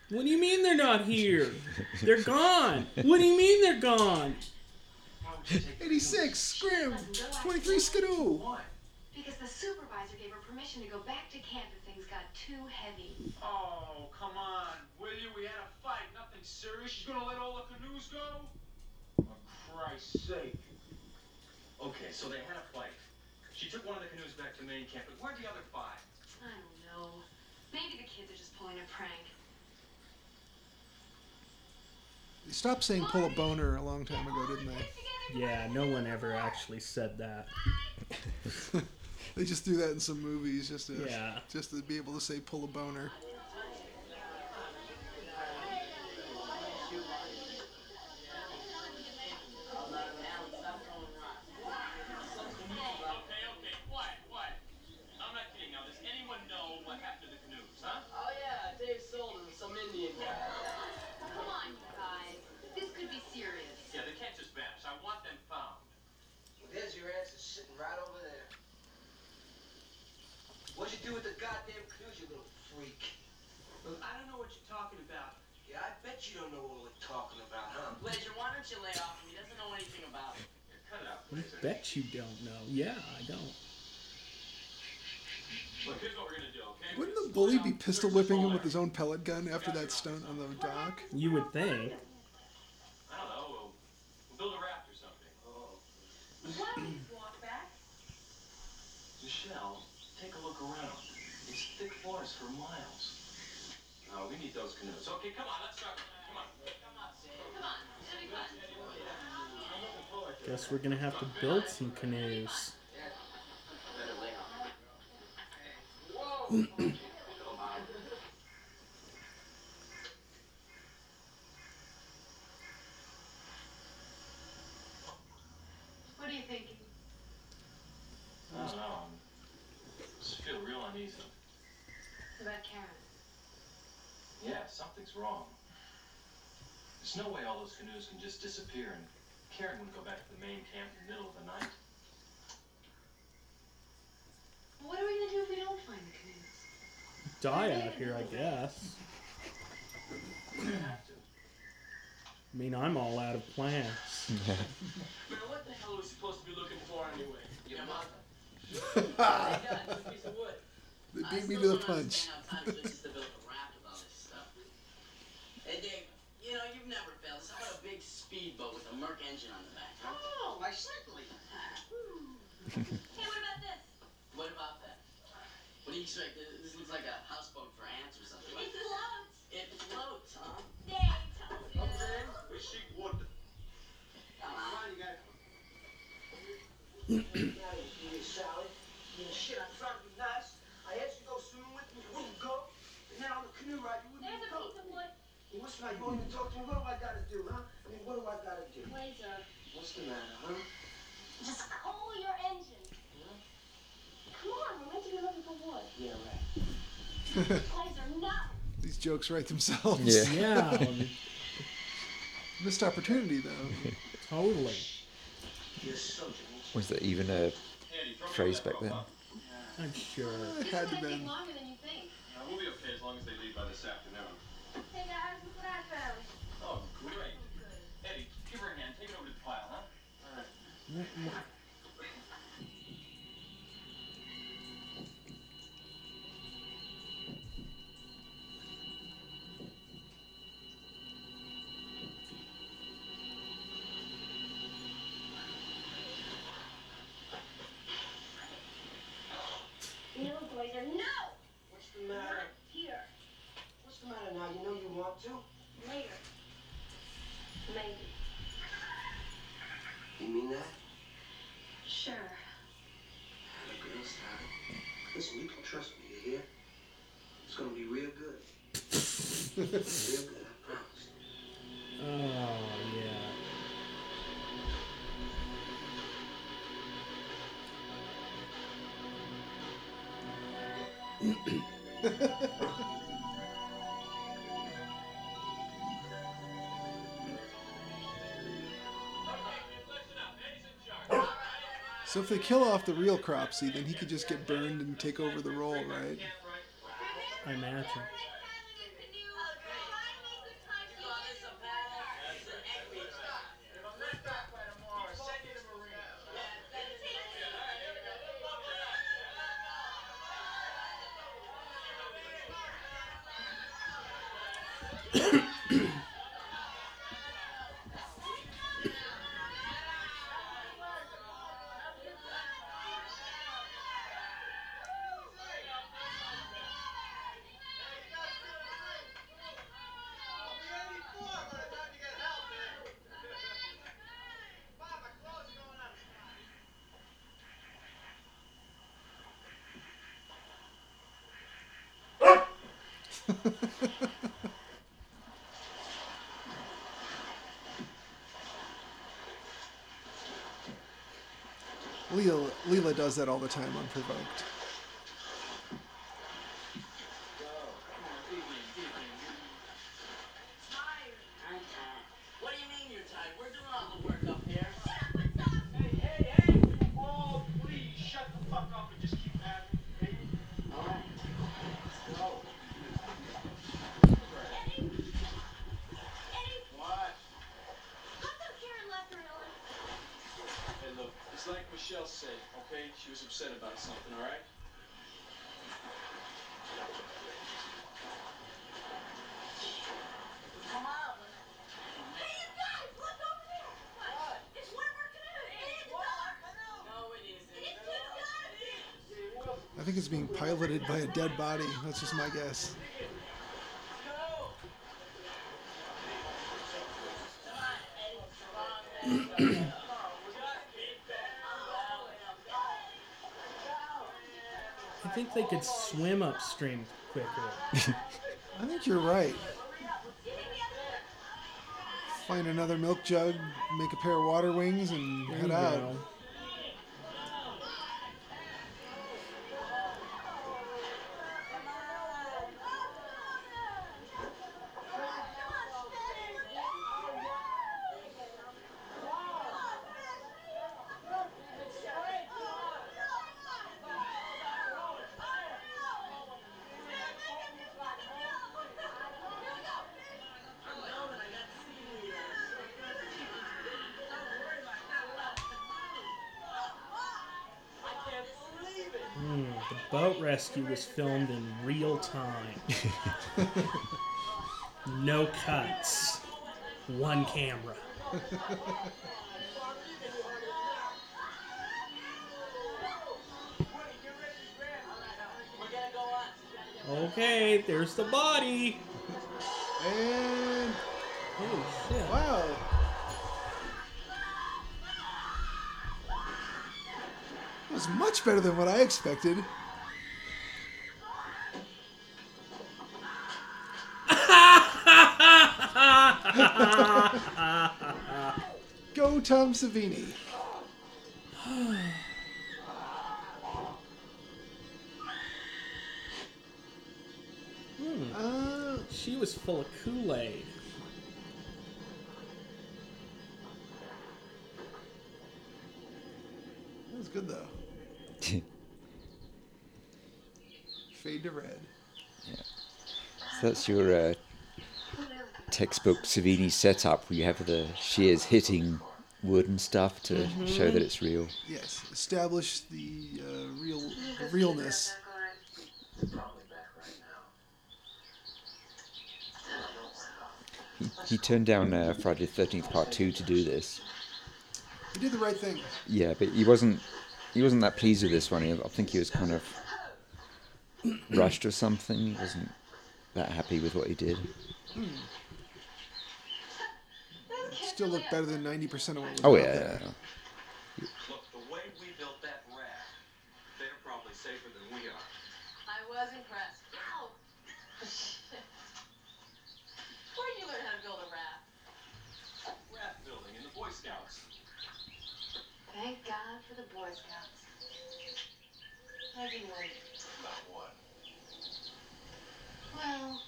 What do you mean they're not here? They're gone. What do you mean they're gone? why would you take the 86 scrim. 23 skidoo. Why? Because the supervisor gave her permission to go back to camp if things got too heavy. Oh, come on, will you? We had a fight, nothing serious. She's gonna let all the canoes go? For Christ's sake. Okay, so they had a fight. She took one of the canoes back to main camp, but where'd the other five? I don't know. Maybe the kids are just pulling a prank. They stopped saying pull a boner a long time ago, didn't they? Yeah, no one ever actually said that. They just do that in some movies just to Yeah. just to be able to say pull a boner. Okay, okay, quiet, quiet. I'm not kidding now. Does anyone know what happened to the canoes, huh? Oh, yeah, Dave sold them some Indian guy. Come on, you guys. This could be serious. Yeah, they can't just vanish. I want them found. Well, there's your answer sitting right over there. What'd you do with the goddamn canoes, you little freak? Look, I don't know what you're talking about. Yeah, I bet you don't know what we're talking about, huh? Glazer, why don't you lay off him? He doesn't know anything about it. Here, cut it out, I bet you don't know. Yeah, I don't. Look, here's what we're gonna do, okay? Wouldn't the bully be pistol whipping him with his own pellet gun after that stunt on the dock? You would think. I don't know. We'll, we'll build a raft or something. Oh. Why don't we walk back? Michelle, take a look around. It's thick forest for miles. No, we need those canoes. Okay, come on, let's start. Come on. Come on, it'll be fun. Guess we're gonna have to build some canoes. Better lay off. What are you thinking? I don't know. I just feel real uneasy. About Karen. Yeah, something's wrong. There's no way all those canoes can just disappear and Karen wouldn't go back to the main camp in the middle of the night. Well, what are we gonna do if we don't find the canoes? Die out here, I guess. We're gonna have to. I mean, I'm all out of plans. Man, what the hell are we supposed to be looking for anyway? Your mother. I got a piece of wood. They beat me to the punch. Hey, Dave, you know, you've never failed us. How about a big speedboat with a Merc engine on the back? Huh? Oh, why certainly. Hey, what about this? What about that? What do you expect? This this looks like a houseboat for ants or something. It floats. It floats, huh? Dave told you. Okay, we seek wood. Come Come on. on, you gotta. you gotta eat it, Sally. You know, shit, I tried to be nice. I asked you to go swimming with me, you wouldn't go. And now on the canoe ride, you wouldn't There's even a go. piece of wood. Hey, what's my, you won't even talk to me? What do I gotta do, huh? I mean, what do I gotta do? Glazer, What's the matter, huh? just cool your engine. Come on, we're meant to be looking for wood. Yeah, right. Glazer, no. These jokes write themselves. Yeah. Yeah. Missed opportunity though. Totally. Was there even a phrase back then? I'm sure. It had to been. longer than you think. Uh, we'll be okay as long as they leave by this afternoon. Hey guys, look what I found. Oh, great. Eddie, give her a hand. Take it over to the pile, huh? No, Oh yeah. So if they kill off the real Cropsy, then he could just get burned and take over the role, right? I imagine. Leela, Leela does that all the time unprovoked. What do you mean you're tired? We're doing all the work up here. Hey, hey, hey! Oh, please, shut the fuck up and just keep having baby. All right. Let's go. What? How come Karen left her alone? Hey, look, it's like Michelle said, okay? She was upset about something, all right? Come on. Hey, you guys, look over there! What? It's one of our canoes! It is dark! No, it isn't. It's just gotta be! I think it's being piloted by a dead body. That's just my guess. I think they could swim upstream quicker. I think you're right. Find another milk jug, make a pair of water wings, and There head out. go. Hmm, the boat rescue was filmed in real time. no cuts. One camera. Okay, there's the body. And Holy shit. wow. It was much better than what I expected. Tom Savini. hmm. uh, she was full of Kool Aid. That was good though. Fade to red. Yeah. So that's your uh, textbook Savini setup where you have the shears hitting wood and stuff to show that it's real. Yes, establish the uh, real the realness. He, he turned down uh, Friday the 13th Part 2 to do this. He did the right thing. Yeah, but he wasn't he wasn't that pleased with this one. I think he was kind of rushed or something. He wasn't that happy with what he did. Still looked better than ninety percent of what was Oh out yeah. there. Look, the way we built that raft, they're probably safer than we are. I was impressed. Ow! Where'd you learn how to build a raft? Raft building in the Boy Scouts. Thank God for the Boy Scouts. How'd you know? About what? Well,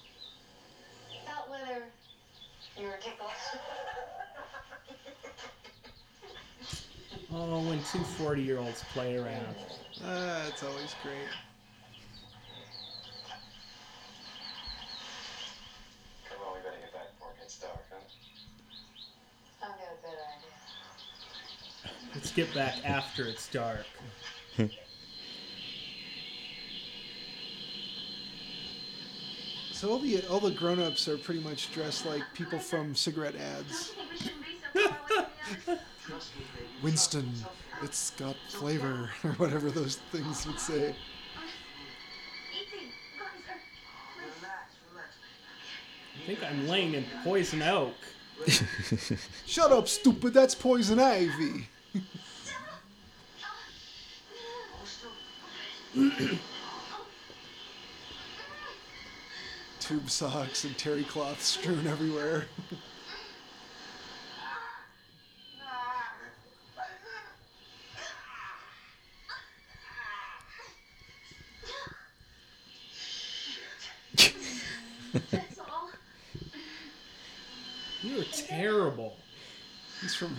about whether you were tickled. Oh, when two 40 year olds play around. Ah, it's always great. Come on, we better get back before it gets dark, huh? I've got a better idea. Let's get back after it's dark. So all the all the grown-ups are pretty much dressed like people from cigarette ads. Winston, it's got flavor, or whatever those things would say. I think I'm laying in poison oak. Shut up, stupid! That's poison ivy. Tube socks and terry cloth strewn everywhere.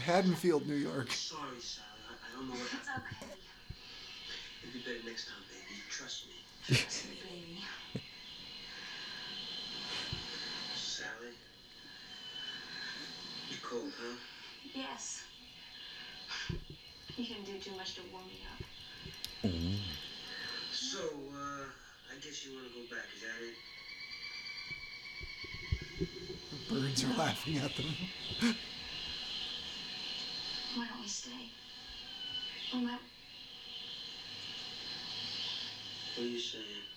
Haddonfield, New York. Sorry, Sally. I, I don't know what It's okay. It'll be better next time, baby. Trust me. baby. Sally. You cold, huh? Yes. You didn't do too much to warm me up. So, uh, I guess you want to go back, is that it? The birds are laughing at them. Why don't we stay? Oh, my. What are you saying?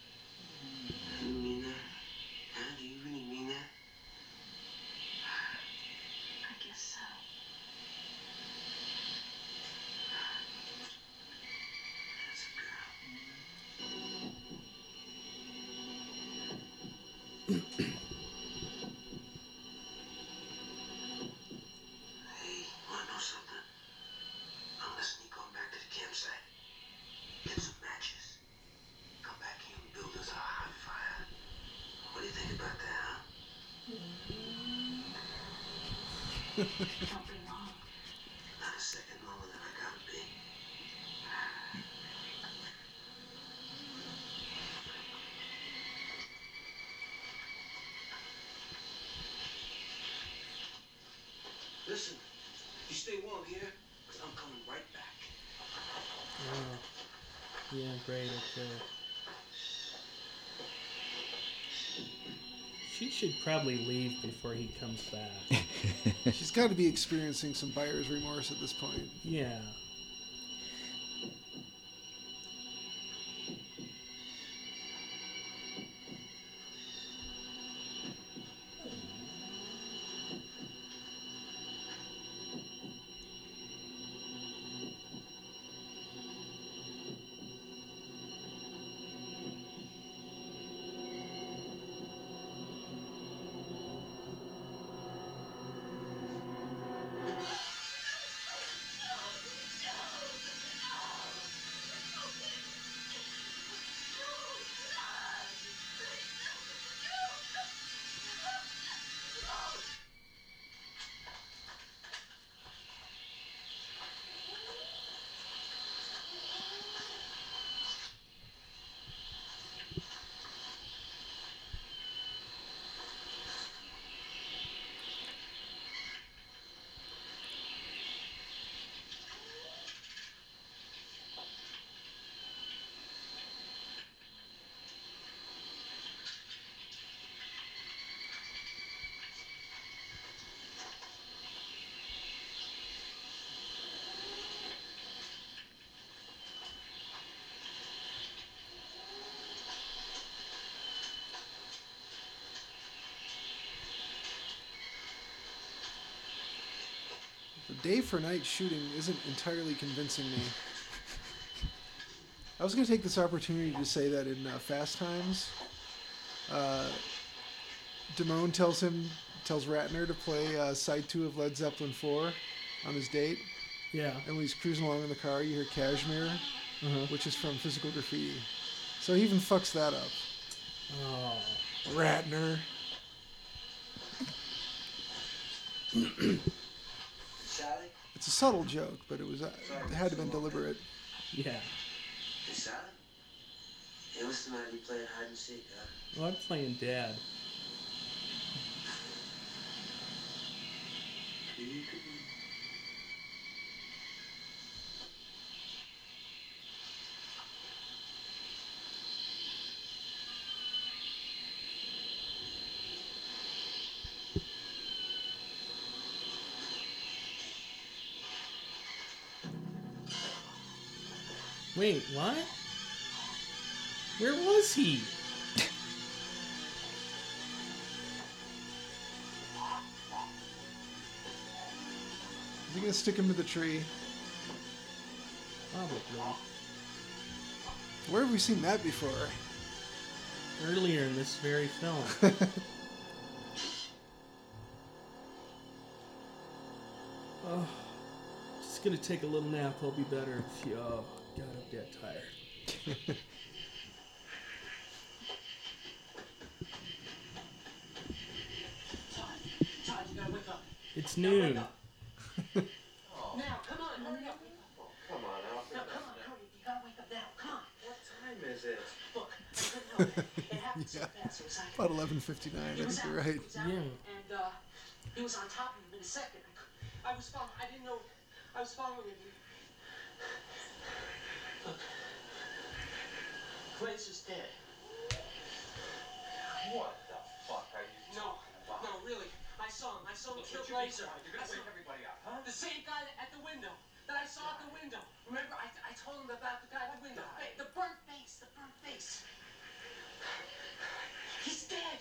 You stay warm here, because I'm coming right back. Oh. Yeah, great. Okay. She should probably leave before he comes back. She's got to be experiencing some buyer's remorse at this point. Yeah. Day for night shooting isn't entirely convincing me. I was going to take this opportunity to say that in uh, Fast Times, uh, Damone tells him, tells Ratner to play uh, side two of Led Zeppelin 4 on his date. Yeah. And when he's cruising along in the car, you hear Kashmir, Uh-huh. which is from Physical Graffiti. So he even fucks that up. Oh. Ratner. Sally? It's a subtle joke, but it was uh, it had to have been deliberate. Yeah. Hey, Sally? Hey, what's the matter? You playing hide and seek, huh? Well, I'm playing dad. Wait, what? Where was he? Is he gonna stick him to the tree? Probably. Where have we seen that before? Earlier in this very film. oh, just gonna take a little nap. I'll be better. Phew, Oh, God, I'm dead tired. Todd, you gotta wake up. It's noon. Now, come on, hurry up. Come on, Alfred. Now, come on, hurry. You gotta wake up now. Come on. What time is it? Look, I couldn't help it. It happened so fast. It was like About 11:59. I he think out. you're right. He was out, And uh, he was on top of him in a second. I, I was following. I didn't know. I was following him. Look, Glazer is dead. What the fuck are you No, talking about? no, really. I saw him. I saw him Look, kill would Glazer. You're gonna saw wake everybody up, huh? The same guy that- at the window that I saw at the window. Remember, I, I told him about the guy at the window. Hey, the burnt face, the burnt face. He's dead.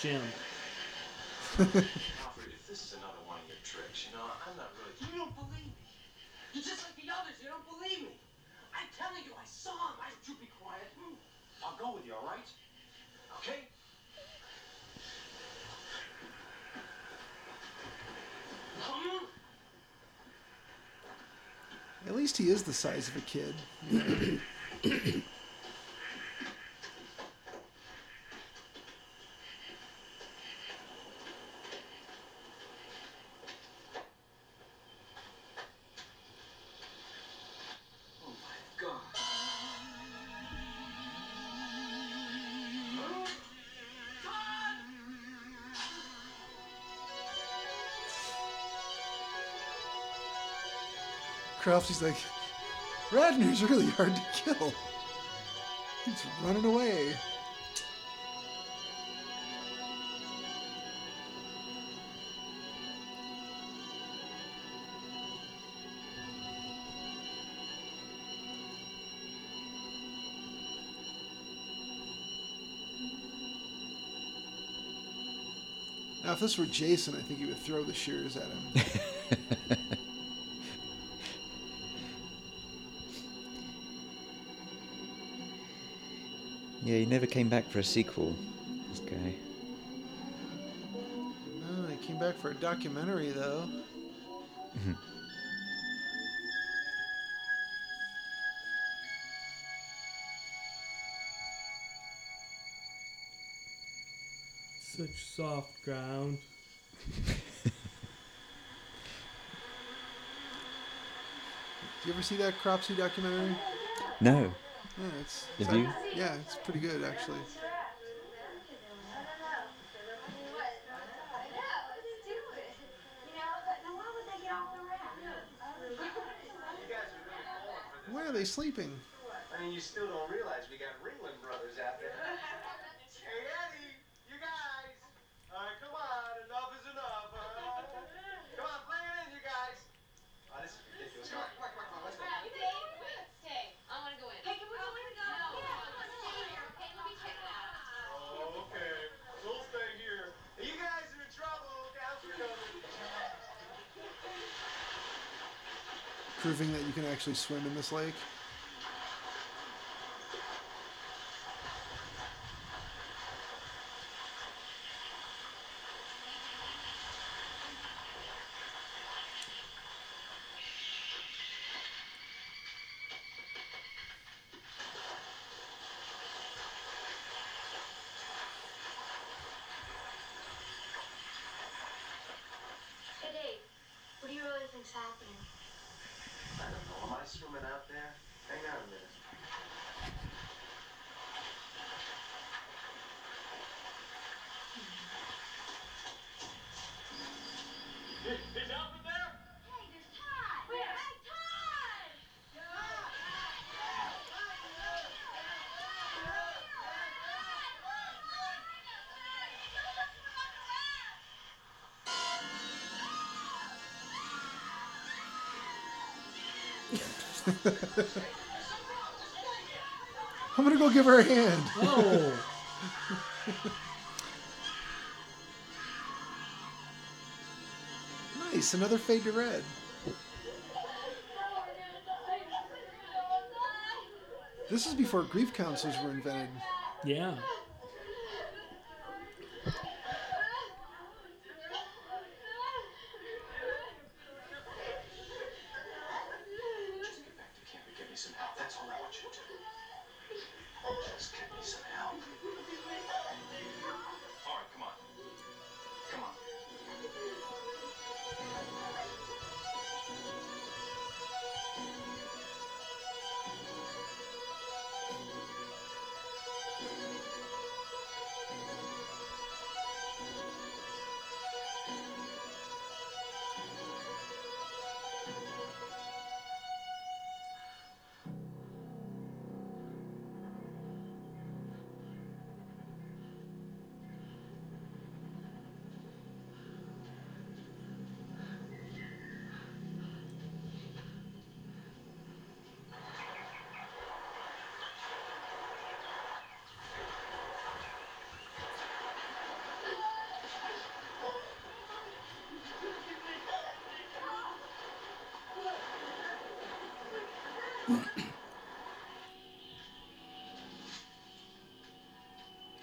Jim. Alfred, if this is another one of your tricks, you know, I'm not really. You don't believe me. You're just like the others. You don't believe me. I'm telling you, I saw him. I, you be quiet. Hmm. I'll go with you, all right? Okay? At least he is the size of a kid. you know. Cropsy's like, Ratner's really hard to kill. He's running away. Now, if this were Jason, I think he would throw the shears at him. never came back for a sequel. This guy. No, he came back for a documentary, though. Mm-hmm. Such soft ground. Did you ever see that Cropsy documentary? No. Yeah, it's. Did it's you? Yeah, it's pretty good actually. Why are they sleeping? I mean, you still don't realize we got Ringling Brothers out there. hey, Eddie, you guys. All right, come on. Enough is enough. Uh, come on, play it in, you guys. Oh, this is ridiculous. Come on, come on, come on, come on. Let's go. Stay. I want to go in. Hey, can we go in? No, no, stay here. Okay, let me check it out. Oh, okay. We'll stay here. Hey, you guys are in trouble. Counts are coming. Proving that you can actually swim in this lake. I'm gonna go give her a hand. Oh. nice, another fade to red. This is before grief counselors were invented. Yeah.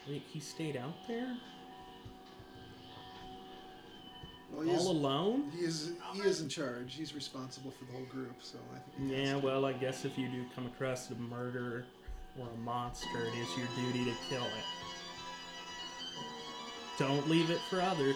Wait, he stayed out there Well, he is, all alone? he is he is in charge. He's responsible for the whole group, so I think. Yeah, well, I guess if you do come across a murderer or a monster, it is your duty to kill it. Don't leave it for others.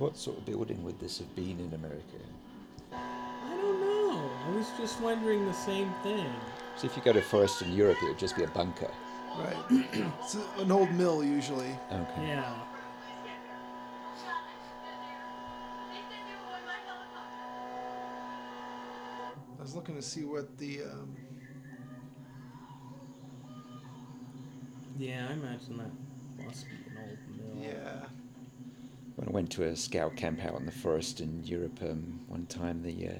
What sort of building would this have been in America? I don't know. I was just wondering the same thing. So if you go to forest in Europe, it would just be a bunker. Right. it's an old mill usually. Okay. Yeah. I was looking to see what the um, Yeah, I imagine that must be an old mill. yeah. When I went to a scout camp out in the forest in Europe um, one time, the uh,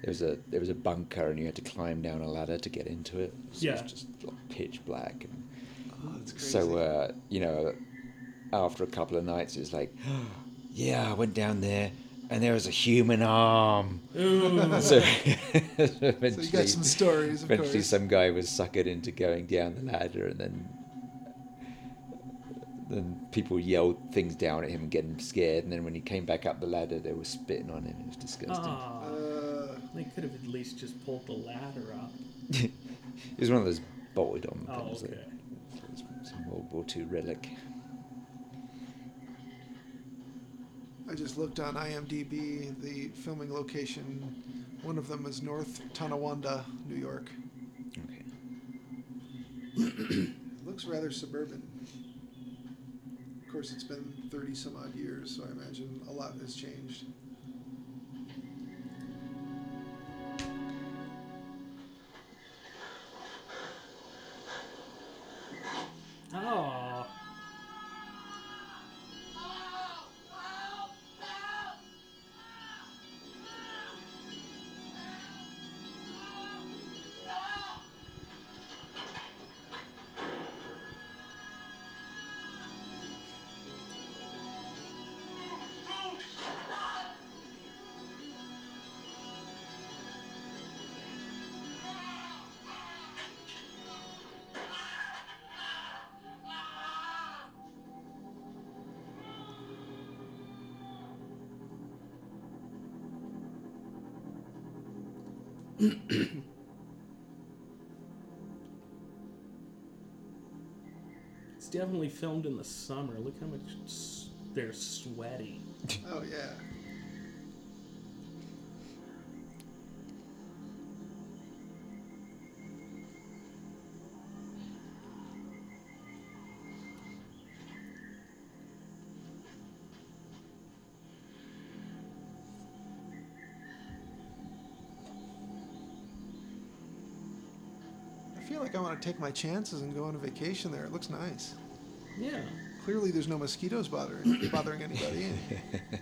there was a there was a bunker and you had to climb down a ladder to get into it. So It was just like pitch black. And Oh, that's crazy. so uh, you know, after a couple of nights, it was like, yeah, I went down there and there was a human arm. Ooh. so, so you eventually, got some stories, of eventually course. some guy was suckered into going down the ladder and then then people yelled things down at him and getting scared and then when he came back up the ladder they were spitting on him it was disgusting Uh, they could have at least just pulled the ladder up. it was one of those bolted on Oh, things okay. some World War II relic I just looked on IMDb. The filming location, one of them is North Tonawanda, New York. okay It looks rather suburban. Course, it's been 30 some odd years, so I imagine a lot has changed. It's definitely filmed in the summer. Look how much they're sweaty. Oh, yeah. Feel like I want to take my chances and go on a vacation there. It looks nice. Yeah. Clearly, there's no mosquitoes bothering bothering anybody. if it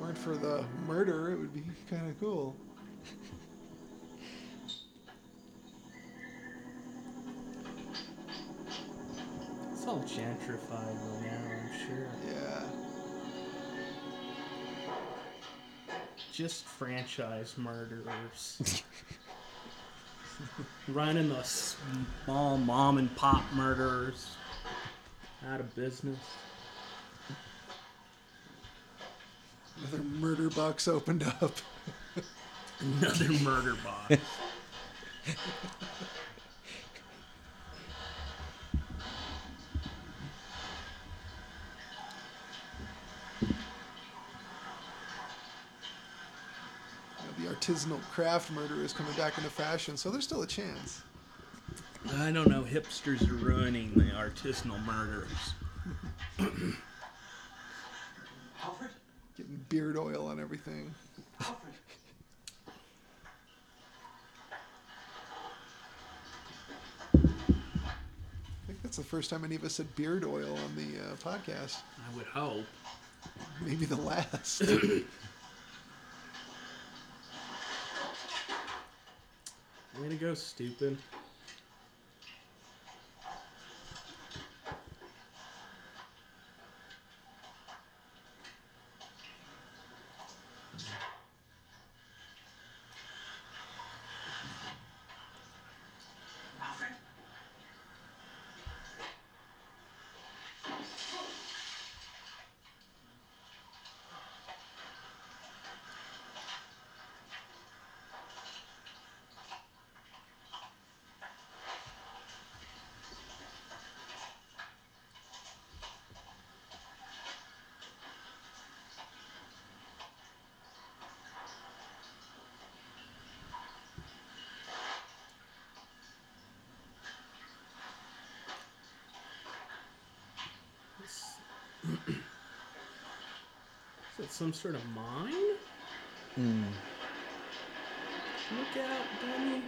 weren't for the murder, it would be kind of cool. It's all gentrified now, I'm sure. Yeah. Just franchise murderers. Running the small mom and pop murderers out of business. Another murder box opened up. Another murder box. artisanal craft murder is coming back into fashion, so there's still a chance. I don't know. Hipsters are ruining the artisanal murders. Alfred? Getting beard oil on everything. Alfred? I think that's the first time any of us said beard oil on the uh, podcast. I would hope. Maybe the last. Way to go, stupid. Alfred? Some sort of mine? Hmm. Look out, dummy.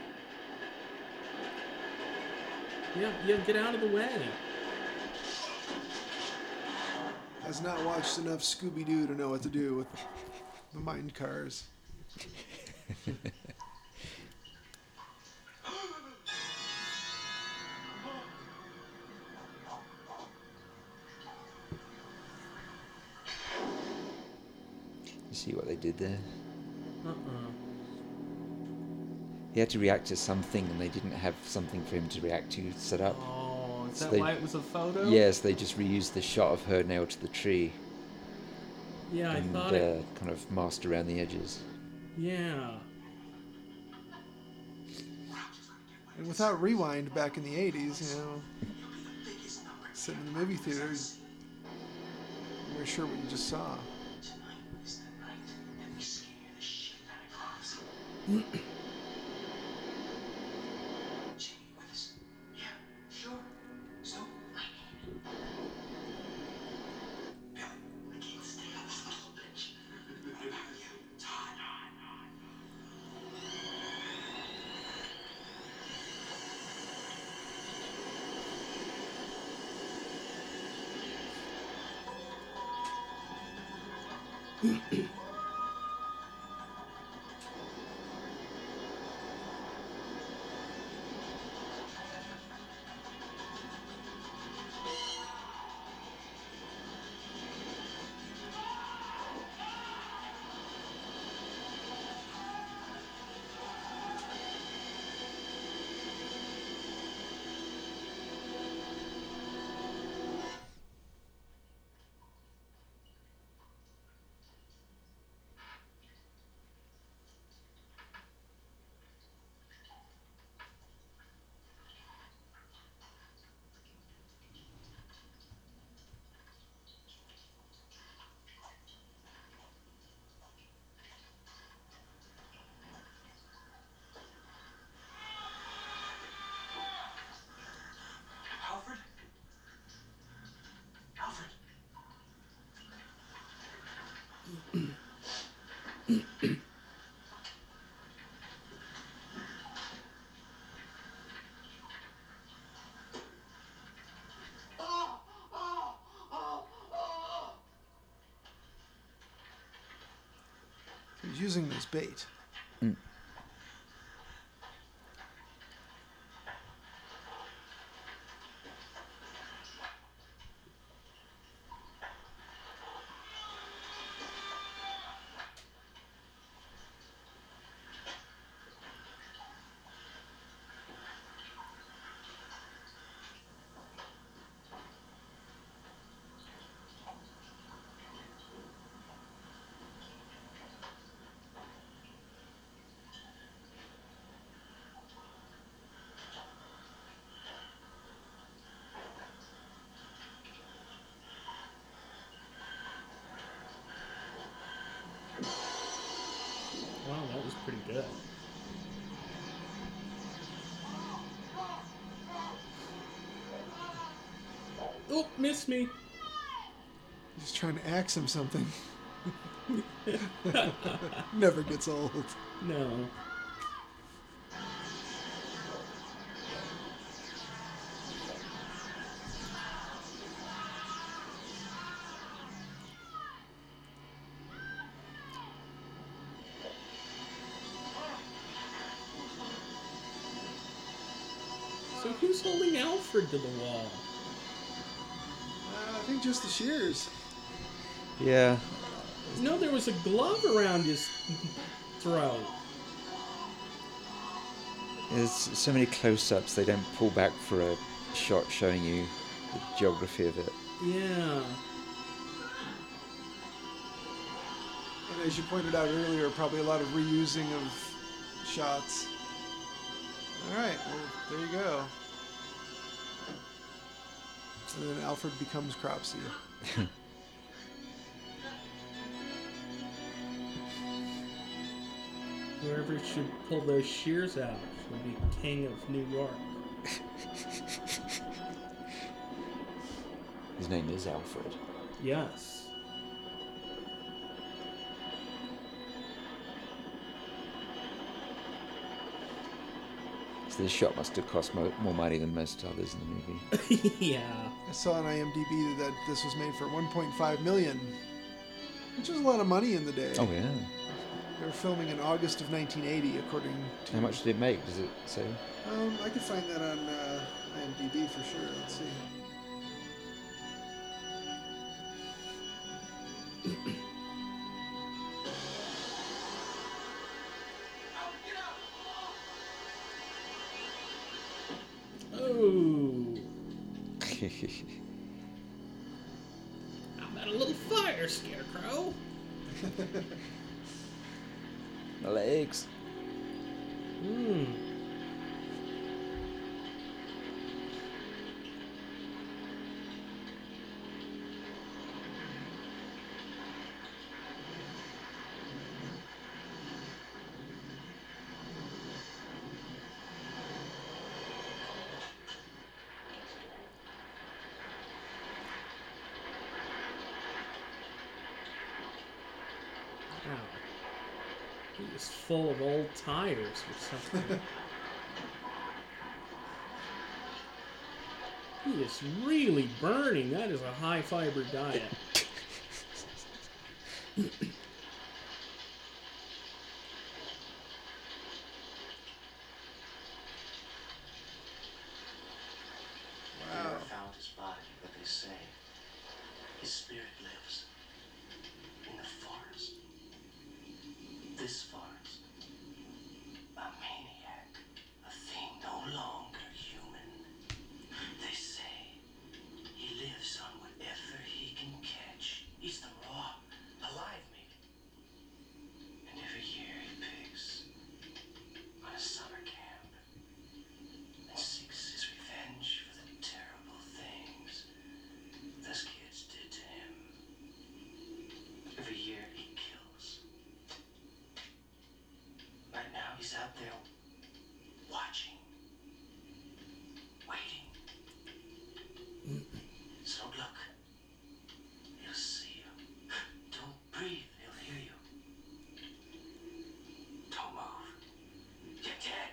Yeah, yeah, get out of the way. Has not watched enough Scooby Doo to know what to do with the mine cars. did there? Uh-uh. He had to react to something, and they didn't have something for him to react to set up. Oh, is So that they- why it was a photo? Yes, they just reused the shot of her nailed to the tree Yeah, I and thought uh, it. kind of masked around the edges. Yeah. And without rewind back in the 80s, you know, sitting in the movie theater, you weren't sure what you just saw. Alfred? He's using this bait. Wow, that was pretty good. Oh, missed me. He's trying to axe him something. Never gets old. No. Holding to the wall? Uh, I think just the shears. Yeah, No, there was a glove around his throat. there's so many close-ups. They don't pull back for a shot showing you the geography of it. Yeah. And as you pointed out earlier, probably a lot of reusing of shots. All right, well, there you go. And then Alfred becomes Cropsy. Whoever should pull those shears out should be king of New York. His name is Alfred. Yes. This shot must have cost mo- more money than most others in the movie. yeah. I saw on IMDb that this was made for 1.5 million, which was a lot of money in the day. Oh yeah. They were filming in August of 1980, according to. How much did it make? Does it say? Um, I could find that on uh, IMDb for sure. Let's see. Was full of old tires or something. he is really burning. That is a high fiber diet. They never found his body, but they say his spirit lives in the forest. This forest. A maniac. A thing no longer human. They say he lives on whatever he can catch. Eats them raw, alive meat. And every year he picks on a summer camp and seeks his revenge for the terrible things those kids did to him. Every year he kills. Right now he's out there watching, waiting. So don't look. He'll see you. Don't breathe. He'll hear you. Don't move. You're dead.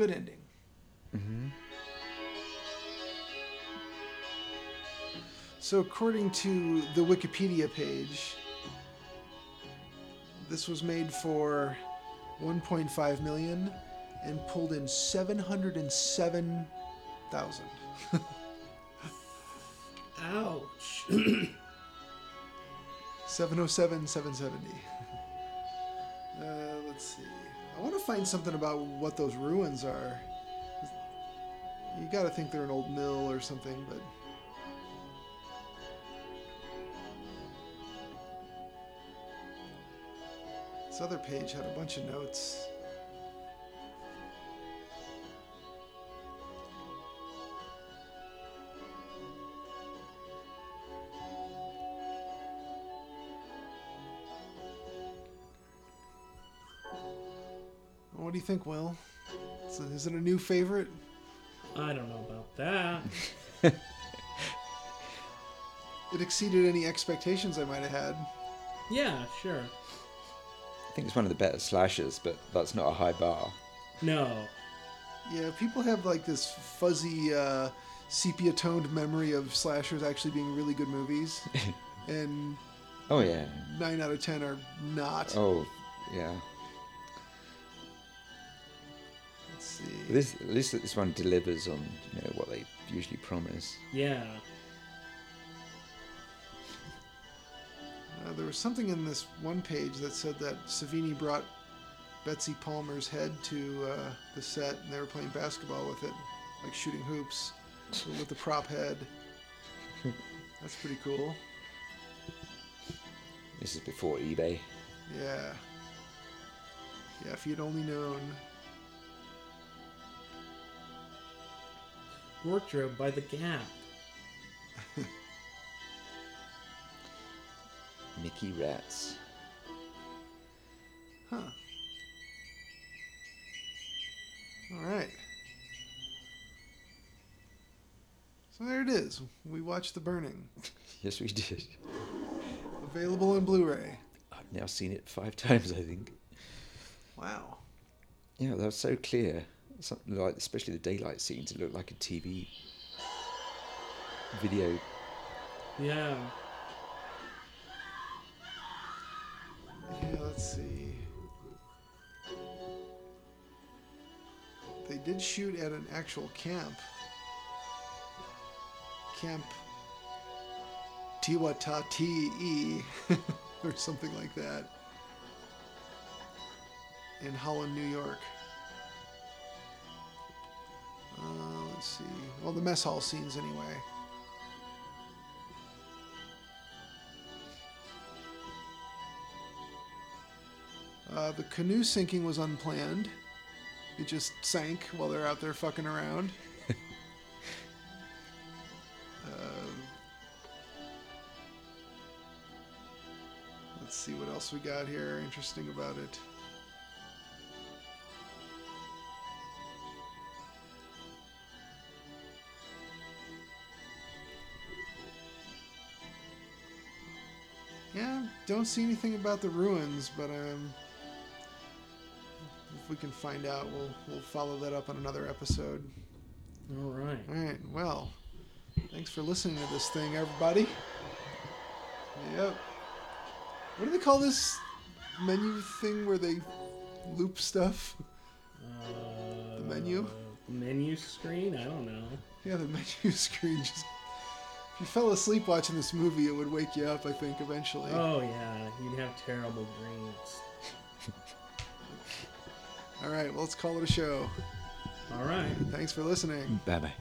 Good ending. Mm-hmm. So, according to the Wikipedia page, this was made for 1.5 million and pulled in 707,000. Ouch. 707, 770. Find something about what those ruins are. You got to think they're an old mill or something, but. This other page had a bunch of notes. Do you think, Will? Is it- Is it a new favorite? I don't know about that. It exceeded any expectations I might have had. Yeah, sure. I think it's one of the better slashes, but that's not a high bar. No. Yeah, people have like this fuzzy uh, sepia toned memory of slashers actually being really good movies, and Oh yeah. nine out of ten are not. Oh yeah. See. This at least this one delivers on you know what they usually promise. Yeah. Uh, there was something in this one page that said that Savini brought Betsy Palmer's head to uh, the set, and they were playing basketball with it, like shooting hoops with the prop head. That's pretty cool. This is before eBay. Yeah. Yeah, if you'd only known. Wardrobe by the Gap. Mickey Rats. Huh. All right. So there it is. We watched The Burning. Yes, we did. Available on Blu ray. I've now seen it five times, I think. Wow. Yeah, that was so clear. Something like, especially the daylight scenes, it looked like a TV video. Yeah. Yeah, let's see. They did shoot at an actual camp. Camp Tiwatati or something like that. In Holland, New York. Uh, let's see. Well, the mess hall scenes anyway. Uh, the canoe sinking was unplanned. It just sank while they're out there fucking around. Um, let's see what else we got here interesting about it. Don't see anything about the ruins, but um, if we can find out, we'll we'll follow that up on another episode. All right. All right. Well, thanks for listening to this thing, everybody. Yep. What do they call this menu thing where they loop stuff? Uh, The menu? Menu screen? I don't know. Yeah, the menu screen just. If you fell asleep watching this movie, it would wake you up. I think eventually. Oh yeah, you'd have terrible dreams. All right. Well, let's call it a show. All right. Thanks for listening. Bye bye.